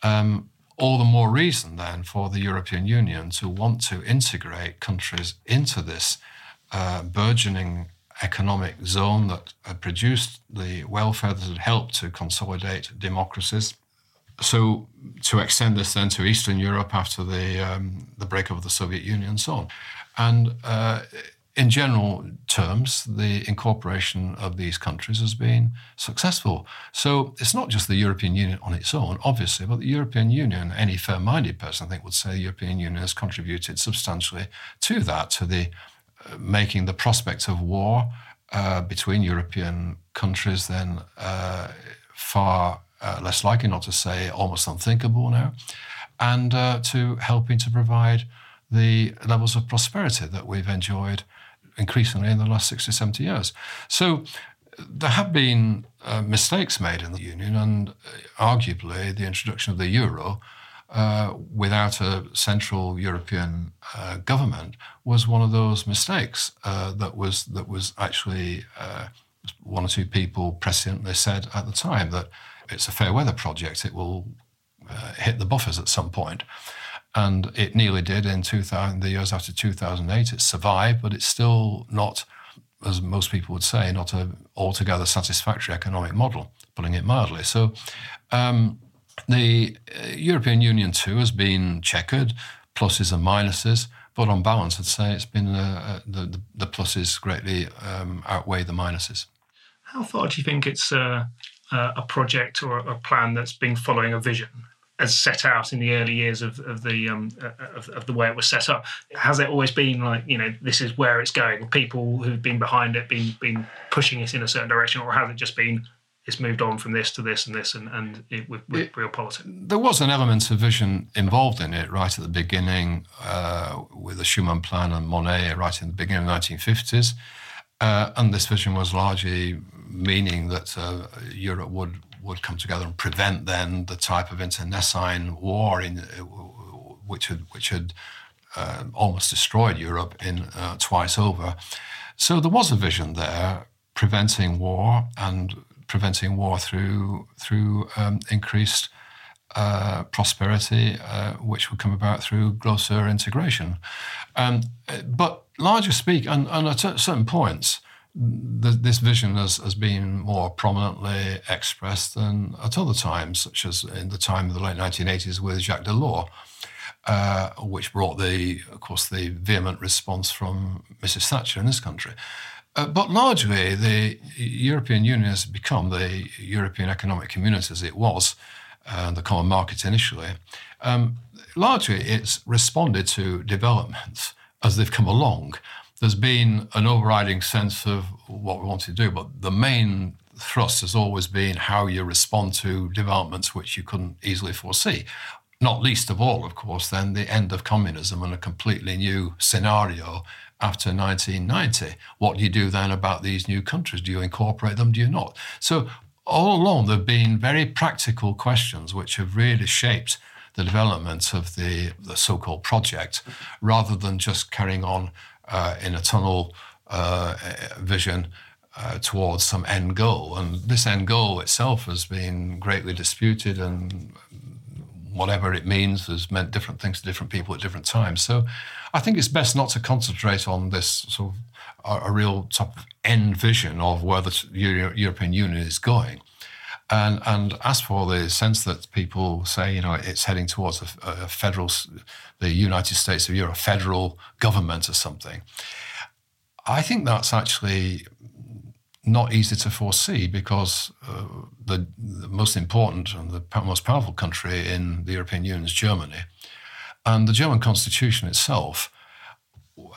Um, all the more reason then for the European Union to want to integrate countries into this uh, burgeoning economic zone that had produced the welfare that had helped to consolidate democracies so to extend this then to Eastern Europe after the um, the breakup of the Soviet Union and so on, and uh, in general terms, the incorporation of these countries has been successful. So it's not just the European Union on its own, obviously, but the European Union. Any fair-minded person, I think, would say the European Union has contributed substantially to that, to the uh, making the prospect of war uh, between European countries then uh, far uh, less likely, not to say almost unthinkable now, and uh, to helping to provide the levels of prosperity that we've enjoyed increasingly in the last 60, 70 years. So there have been uh, mistakes made in the Union, and arguably the introduction of the euro uh, without a central European uh, government was one of those mistakes uh, that was that was actually uh, one or two people presciently said at the time that it's a fair weather project. It will hit the buffers at some point. And it nearly did in 2000, the years after 2008. It survived, but it's still not, as most people would say, not an altogether satisfactory economic model, putting it mildly. So um, the uh, European Union too has been checkered, pluses and minuses. But on balance, I'd say it's been uh, uh the, the pluses greatly um, outweigh the minuses. How far do you think it's uh, a project or a plan that's been following a vision as set out in the early years of, of the um, of, of, the way it was set up. Has it always been like you know this is where it's going? People who've been behind it, been been pushing it in a certain direction, or has it just been it's moved on from this to this and this and, and it, with, with it, real politics. There was an element of vision involved in it right at the beginning uh, with the Schuman Plan and Monnet right in the beginning of the 1950s. Uh, and this vision was largely meaning that uh, Europe would would come together and prevent then the type of internecine war in uh, which had which had uh, almost destroyed Europe in uh, twice over. So there was a vision there, preventing war and preventing war through through um, increased uh, prosperity, uh, which would come about through closer integration. Um, but larger speak, and, and at certain points, this vision has, has been more prominently expressed than at other times, such as in the time of the late 1980s with Jacques Delors, uh, which brought the, of course, the vehement response from Mrs. Thatcher in this country. Uh, but largely, the European Union has become the European Economic Community as it was, uh, the common market initially. Um, largely, it's responded to developments as they've come along there's been an overriding sense of what we want to do, but the main thrust has always been how you respond to developments which you couldn't easily foresee. Not least of all, of course, then the end of communism and a completely new scenario after 1990. What do you do then about these new countries? Do you incorporate them? Do you not? So, all along, there have been very practical questions which have really shaped the development of the, the so called project rather than just carrying on uh, in a tunnel uh, vision uh, towards some end goal. And this end goal itself has been greatly disputed, and whatever it means has meant different things to different people at different times. So I think it's best not to concentrate on this sort of a, a real top end vision of where the European Union is going. And, and as for the sense that people say, you know, it's heading towards a, a federal, the United States of Europe, federal government or something, I think that's actually not easy to foresee because uh, the, the, most important and the most powerful country in the European Union is Germany. And the German constitution itself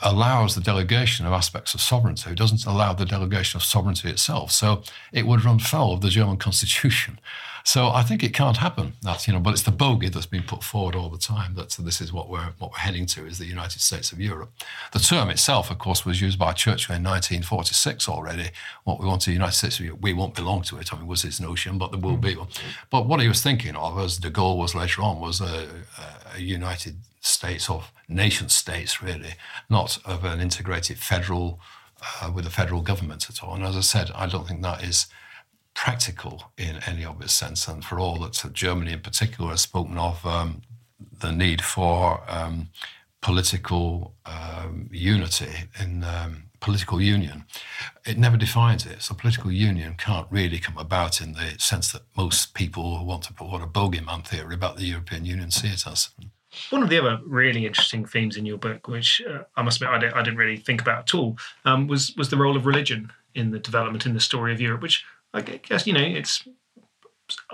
allows the delegation of aspects of sovereignty. It doesn't allow the delegation of sovereignty itself. So it would run foul of the German constitution. So I think it can't happen. That's you know, but it's the bogey that's been put forward all the time. That this is what we're what we're heading to is the United States of Europe. The term itself, of course, was used by Churchill in 1946 already. What we want to the United States of Europe, we won't belong to it. I mean, was his notion, but there will be one. But what he was thinking of, as De Gaulle was later on, was a, a United States of nation states, really, not of an integrated federal uh, with a federal government at all. And as I said, I don't think that is practical in any obvious sense. And for all that Germany in particular has spoken of um, the need for um, political um, unity in um, political union, it never defines it. So political union can't really come about in the sense that most people who want to put what a bogeyman theory about the European Union see it as. One of the other really interesting themes in your book, which uh, I must admit I didn't, I didn't, really think about at all, um, was was the role of religion in the development in the story of Europe, which I guess you know it's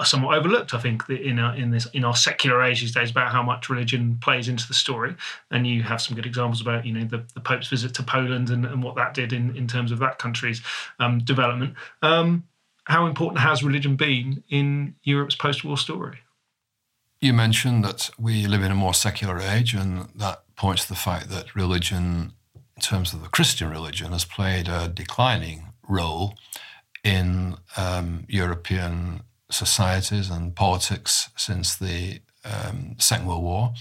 somewhat overlooked. I think in our, in this in our secular age these days about how much religion plays into the story, and you have some good examples about you know the, the Pope's visit to Poland and, and what that did in, in terms of that country's um, development. Um, how important has religion been in Europe's post-war story? You mentioned that we live in a more secular age, and that points to the fact that religion, in terms of the Christian religion, has played a declining role in um, European societies and politics since the um, Second World War.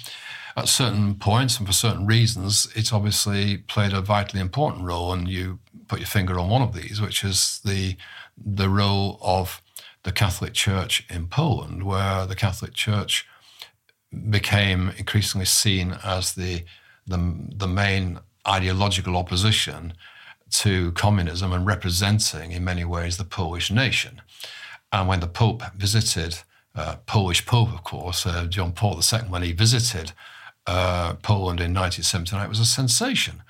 At certain points and for certain reasons, it's obviously played a vitally important role, and you put your finger on one of these, which is the the role of the Catholic Church in Poland, where the Catholic Church became increasingly seen as the the, the main ideological opposition to communism and representing, in many ways, the Polish nation. And when the Pope visited, uh, Polish Pope, of course, uh, John Paul II, when he visited uh, Poland in 1979, it was a sensation.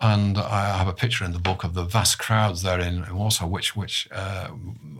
And I have a picture in the book of the vast crowds there in, Warsaw, which, which uh,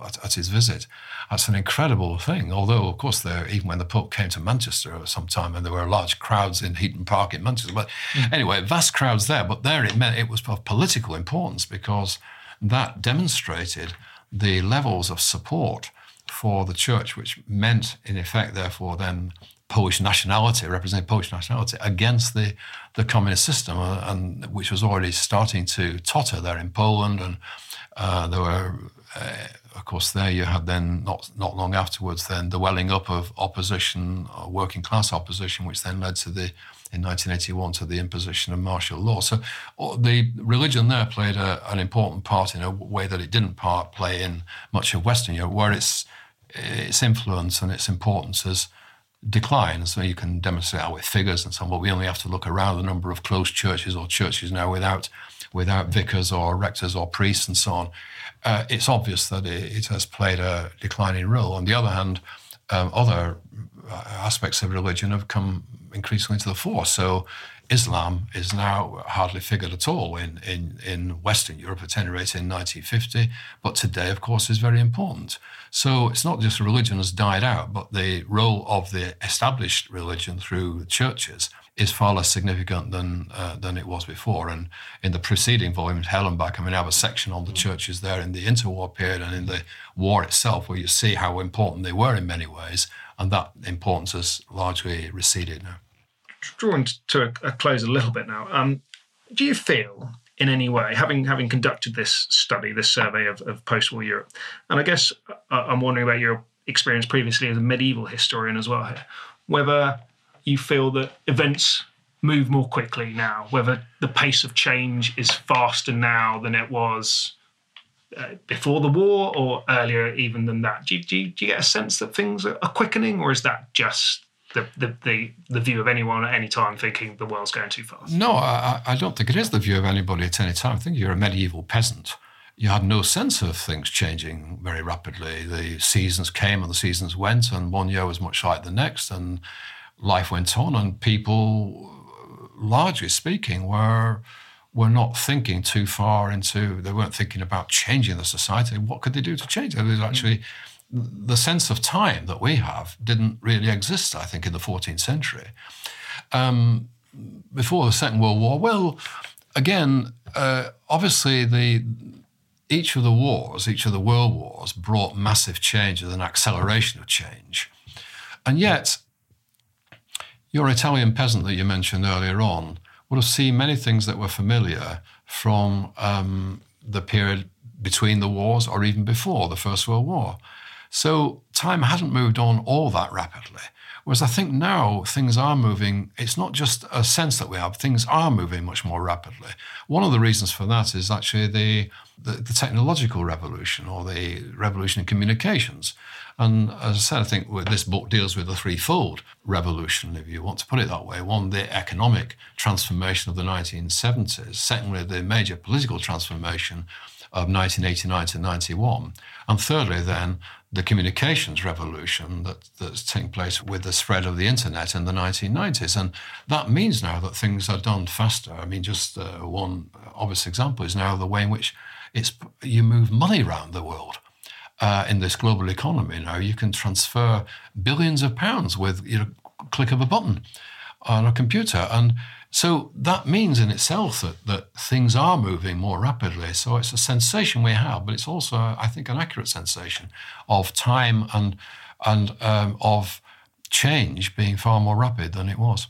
at, at, his visit. That's an incredible thing. Although, of course, there even when the Pope came to Manchester sometime, and there were large crowds in Heaton Park in Manchester. But mm. anyway, vast crowds there. But there it meant it was of political importance because that demonstrated the levels of support for the church, which meant, in effect, therefore, then Polish nationality, representing Polish nationality against the, the communist system, uh, and which was already starting to totter there in Poland. And uh, there were, uh, of course, there you had then not not long afterwards then the welling up of opposition, uh, working class opposition, which then led to the in 1981 to the imposition of martial law. So uh, the religion there played a, an important part in a way that it didn't part play in much of Western Europe, where its its influence and its importance has decline. So you can demonstrate that with figures and so on, but we only have to look around the number of closed churches or churches now without without vicars or rectors or priests and so on. Uh, it's obvious that it, it, has played a declining role. On the other hand, um, other uh, aspects of religion have come increasingly to the fore. So Islam is now hardly figured at all in, in, in Western Europe, at any rate in 1950, but today, of course, is very important. So it's not just religion has died out, but the role of the established religion through churches is far less significant than uh, than it was before. And in the preceding volume, Hell and Back, I mean, I have a section on the churches there in the interwar period and in the war itself, where you see how important they were in many ways, and that importance has largely receded now drawing to a, a close a little bit now. Um, do you feel in any way, having having conducted this study, this survey of, of post-war Europe, and I guess uh, I'm wondering about your experience previously as a medieval historian as well here, whether you feel that events move more quickly now, whether the pace of change is faster now than it was uh, before the war or earlier even than that. Do you, do, you, do you, get a sense that things are, are quickening, or is that just the, the, the, the, view of anyone at any time thinking the world's going too fast. No, I, I don't think it is the view of anybody at any time. I think you're a medieval peasant. You had no sense of things changing very rapidly. The seasons came and the seasons went, and one year was much like the next, and life went on, and people, largely speaking, were were not thinking too far into. They weren't thinking about changing the society. What could they do to change it? There was actually mm. The sense of time that we have didn't really exist, I think, in the 14th century. um, before the Second World War? Well, again, uh, obviously the each of the wars, each of the world wars, brought massive changes and acceleration of change, and yet your Italian peasant that you mentioned earlier on would have seen many things that were familiar from um, the period between the wars or even before the First World War. So time hadn't moved on all that rapidly. Whereas I think now things are moving, it's not just a sense that we have, things are moving much more rapidly. One of the reasons for that is actually the, the, the technological revolution or the revolution in communications. And as I said, I think this book deals with a threefold revolution, if you want to put it that way. One, the economic transformation of the 1970s. Secondly, the major political transformation of 1989 to 91. And thirdly, then, the communications revolution that, that's taking place with the spread of the internet in the 1990s. And that means now that things are done faster. I mean, just uh, one obvious example is now the way in which it's, you move money around the world. Uh, in this global economy now, you can transfer billions of pounds with you know, click of a button on a computer. And so that means in itself that, that things are moving more rapidly. So it's a sensation we have, but it's also, I think, an accurate sensation of time and, and um, of change being far more rapid than it was.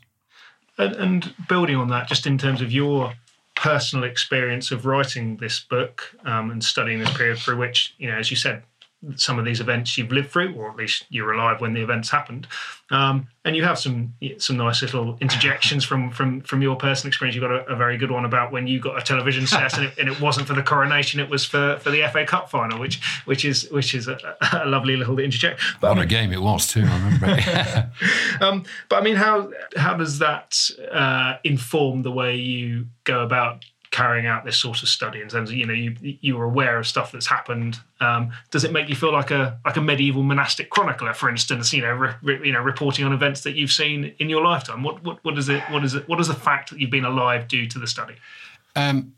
And, and, building on that, just in terms of your personal experience of writing this book um, and studying this period through which, you know, as you said, some of these events you've lived through, or at least you're alive when the events happened. Um, and you have some some nice little interjections from from from your personal experience. You've got a, a very good one about when you got a television set and it, and it, wasn't for the coronation; it was for, for the FA Cup final, which which is which is a, a lovely little interjection. But, what a game it was too! I remember. um, but I mean, how how does that uh, inform the way you go about carrying out this sort of study in terms of you know you you were aware of stuff that's happened. Um, does it make you feel like a like a medieval monastic chronicler for instance you know re, re, you know reporting on events that you've seen in your lifetime? What what what is it what is it what does the fact that you've been alive do to the study? Um,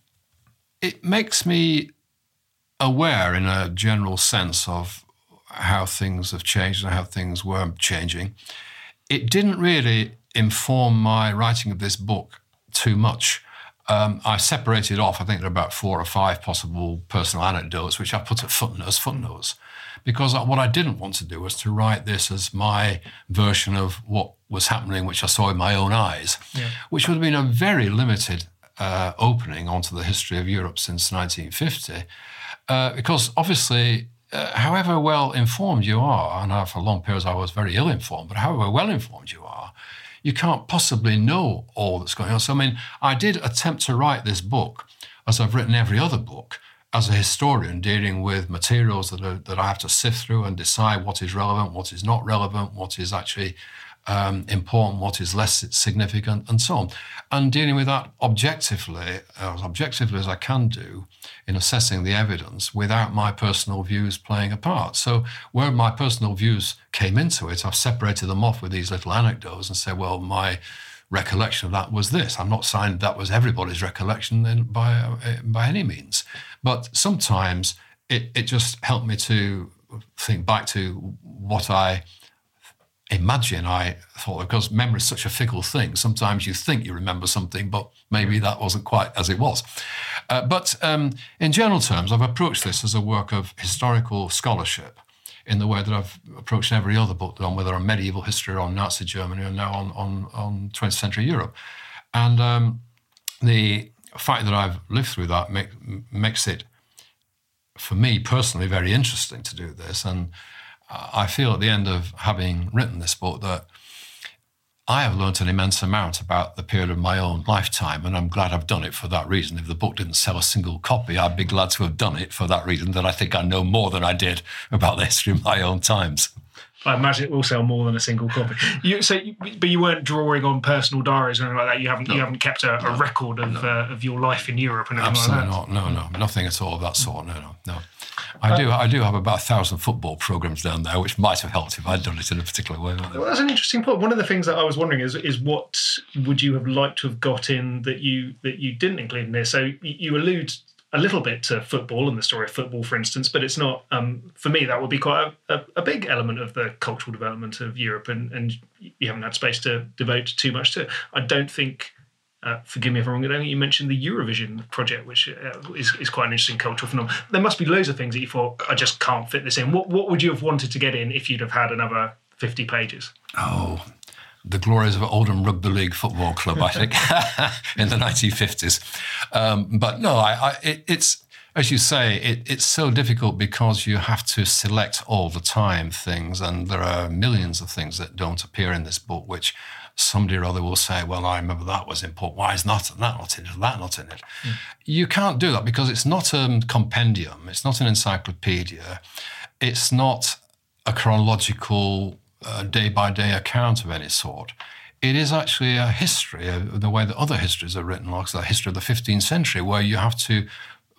it makes me aware in a general sense of how things have changed and how things were changing. It didn't really inform my writing of this book too much um, I separated off, I think there are about four or five possible personal anecdotes, which I put at footnotes, footnotes, because what I didn't want to do was to write this as my version of what was happening, which I saw in my own eyes, yeah. which would have been a very limited uh, opening onto the history of Europe since 1950. Uh, because obviously, uh, however well informed you are, and for long periods I was very ill informed, but however well informed you are, you can't possibly know all that's going on. So, I mean, I did attempt to write this book, as I've written every other book, as a historian dealing with materials that, are, that I have to sift through and decide what is relevant, what is not relevant, what is actually um, important, what is less significant, and so on. And dealing with that objectively, as objectively as I can do, in assessing the evidence without my personal views playing a part. So, where my personal views came into it, I've separated them off with these little anecdotes and said, well, my recollection of that was this. I'm not saying that was everybody's recollection by, uh, by any means. But sometimes it, it just helped me to think back to what I imagine I thought, because memory is such a fickle thing, sometimes you think you remember something, but maybe that wasn't quite as it was. Uh, but um, in general terms, I've approached this as a work of historical scholarship in the way that I've approached every other book on whether on medieval history or on Nazi Germany or now on, on, on 20th century Europe. And um, the fact that I've lived through that make, makes it, for me personally, very interesting to do this. And I feel at the end of having written this book that I have learnt an immense amount about the period of my own lifetime, and I'm glad I've done it for that reason. If the book didn't sell a single copy, I'd be glad to have done it for that reason, that I think I know more than I did about the history of my own times. I imagine it will sell more than a single copy. You, so, you, but you weren't drawing on personal diaries or anything like that. You haven't. No. You haven't kept a, a record of no. uh, of your life in Europe and anything Absolutely like that. not. No, no, nothing at all of that sort. No, no, no. I do. I do have about a thousand football programs down there, which might have helped if I'd done it in a particular way. Well, that's an interesting point. One of the things that I was wondering is is what would you have liked to have got in that you that you didn't include in there? So you allude a little bit to football and the story of football, for instance, but it's not. Um, for me, that would be quite a, a, a, big element of the cultural development of Europe, and, and you haven't had space to devote too much to. It. I don't think. Uh, forgive me if I'm wrong. I don't think you mentioned the Eurovision project, which uh, is, is quite an interesting cultural phenomenon. There must be loads of things that you thought I just can't fit this in. What what would you have wanted to get in if you'd have had another 50 pages? Oh, the glories of Oldham Rugby League Football Club, I think, in the 1950s. Um, but no, I, I, it, it's as you say, it, it's so difficult because you have to select all the time things, and there are millions of things that don't appear in this book, which somebody or other will say, "Well, I remember that was important. Why is not that not in it? That not in it?" Mm. You can't do that because it's not a compendium. It's not an encyclopedia. It's not a chronological day by day account of any sort. It is actually a history, the way that other histories are written, like the history of the 15th century, where you have to,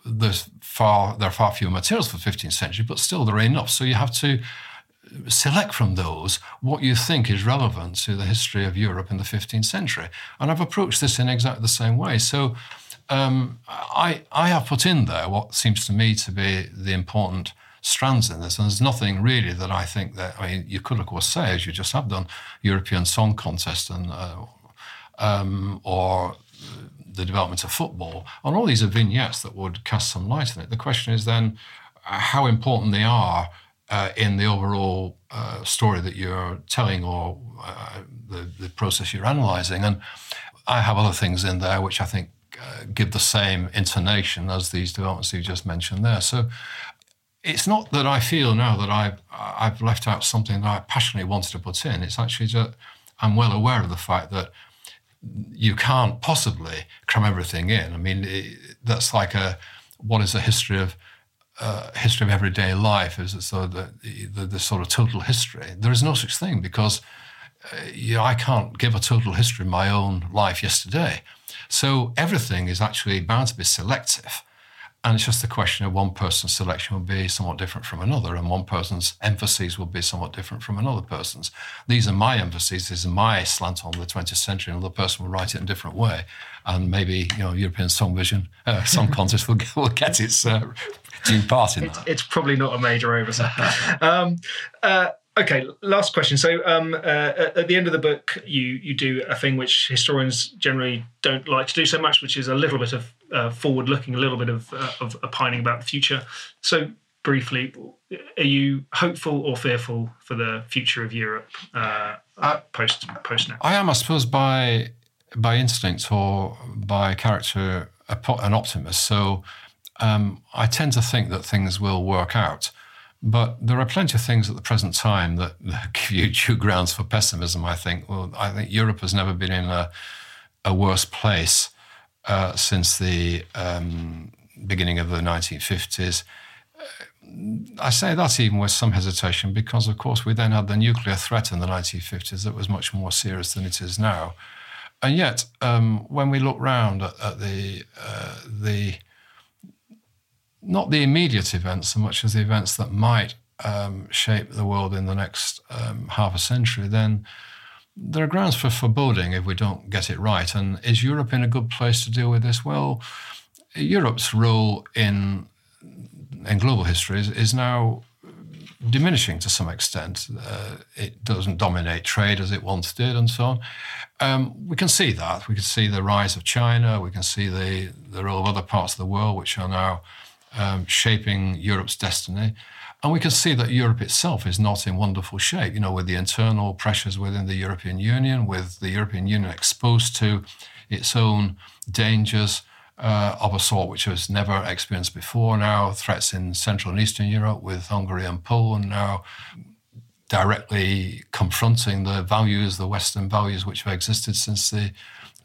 there's far, there are far fewer materials for the 15th century, but still there are enough. So you have to select from those what you think is relevant to the history of Europe in the 15th century. And I've approached this in exactly the same way. So um, I, I have put in there what seems to me to be the important strands in this. And there's nothing really that I think that, I mean, you could, of course, say, as you just have done, European Song Contest and, uh, um, or the development of football. And all these are vignettes that would cast some light on it. The question is then how important they are uh, in the overall uh, story that you're telling or uh, the, the process you're analysing. And I have other things in there which I think uh, give the same intonation as these developments you just mentioned there. So it's not that I feel now that I've, I've left out something that I passionately wanted to put in. It's actually that I'm well aware of the fact that you can't possibly cram everything in. I mean, it, that's like a what is a history of uh, history of everyday life? Is sort the, the, the, sort of total history? There is no such thing because uh, you know, I can't give a total history of my own life yesterday. So everything is actually bound to be selective. And it's just a question of one person's selection will be somewhat different from another, and one person's emphases will be somewhat different from another person's. These are my emphases, this is my slant on the 20th century, and another person will write it in a different way. And maybe, you know, European Song Vision, uh, Song Contest will, will get its uh, due part in it's, that. It's probably not a major oversight. um, uh, Okay, last question. So, um, uh, at the end of the book, you you do a thing which historians generally don't like to do so much, which is a little bit of uh, forward looking, a little bit of, uh, of opining about the future. So, briefly, are you hopeful or fearful for the future of Europe uh, uh, post post now? I am, I suppose, by by instinct or by character, an optimist. So, um, I tend to think that things will work out. But there are plenty of things at the present time that, that give you due grounds for pessimism. I think. Well, I think Europe has never been in a, a worse place uh, since the um, beginning of the 1950s. I say that even with some hesitation because, of course, we then had the nuclear threat in the 1950s that was much more serious than it is now. And yet, um, when we look round at, at the uh, the not the immediate events so much as the events that might um, shape the world in the next um, half a century, then there are grounds for foreboding if we don't get it right. And is Europe in a good place to deal with this? Well, Europe's role in in global history is, is now diminishing to some extent. Uh, it doesn't dominate trade as it once did, and so on. Um, we can see that. We can see the rise of China. We can see the the role of other parts of the world, which are now um, shaping Europe's destiny. And we can see that Europe itself is not in wonderful shape, you know, with the internal pressures within the European Union, with the European Union exposed to its own dangers uh, of a sort which was never experienced before. Now, threats in Central and Eastern Europe with Hungary and Poland now directly confronting the values, the Western values which have existed since the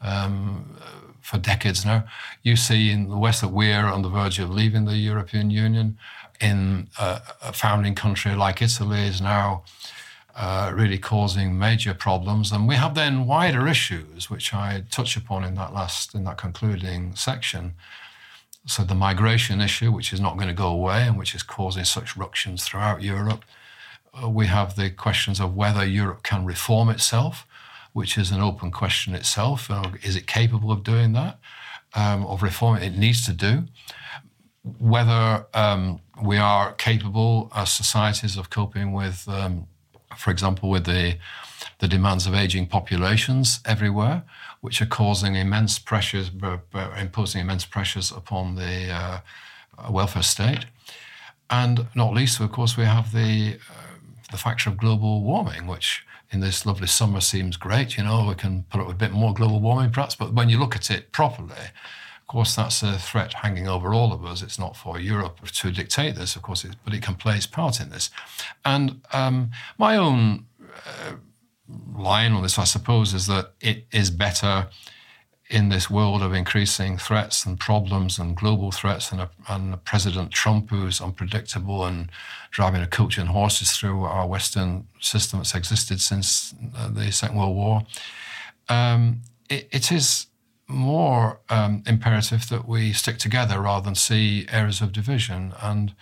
um, for decades now. You see in the West that we're on the verge of leaving the European Union. In a, a founding country like Italy is now uh, really causing major problems, and we have then wider issues, which I touch upon in that last in that concluding section. So the migration issue, which is not going to go away and which is causing such ructions throughout Europe. Uh, we have the questions of whether Europe can reform itself which is an open question itself. Uh, is it capable of doing that, um, of reforming? It needs to do. Whether um, we are capable as societies of coping with, um, for example, with the the demands of aging populations everywhere, which are causing immense pressures, imposing immense pressures upon the uh, welfare state, and not least, of course, we have the uh, the factor of global warming, which in this lovely summer seems great. You know, we can put up a bit more global warming, perhaps, but when you look at it properly of course, that's a threat hanging over all of us. It's not for Europe to dictate this, of course, but it can play its part in this. And um, my own uh, line on this, I suppose, is that it is better in this world of increasing threats and problems and global threats and, a, and President Trump who's unpredictable and driving a coach and horses through our Western system that's existed since uh, the Second World War. Um, it, it is more um, imperative that we stick together rather than see areas of division. And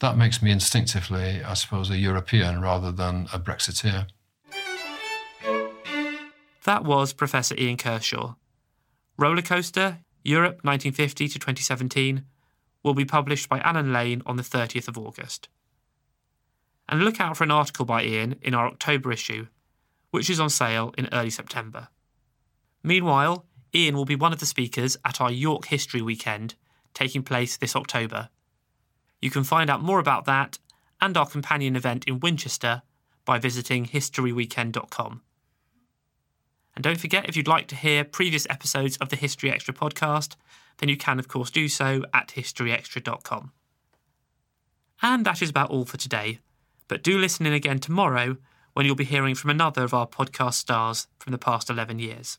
that makes me instinctively, I suppose, a European rather than a Brexiteer. That was Professor Ian Kershaw. Roller Coaster, Europe 1950 to 2017, will be published by Allen Lane on the 30th of August. And look out for an article by Ian in our October issue, which is on sale in early September. Meanwhile, Ian will be one of the speakers at our York History Weekend, taking place this October. You can find out more about that and our companion event in Winchester by visiting historyweekend.com. And don't forget, if you'd like to hear previous episodes of the History Extra podcast, then you can, of course, do so at historyextra.com. And that is about all for today, but do listen in again tomorrow when you'll be hearing from another of our podcast stars from the past 11 years.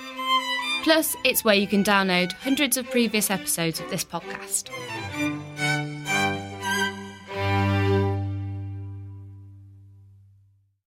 Plus, it's where you can download hundreds of previous episodes of this podcast.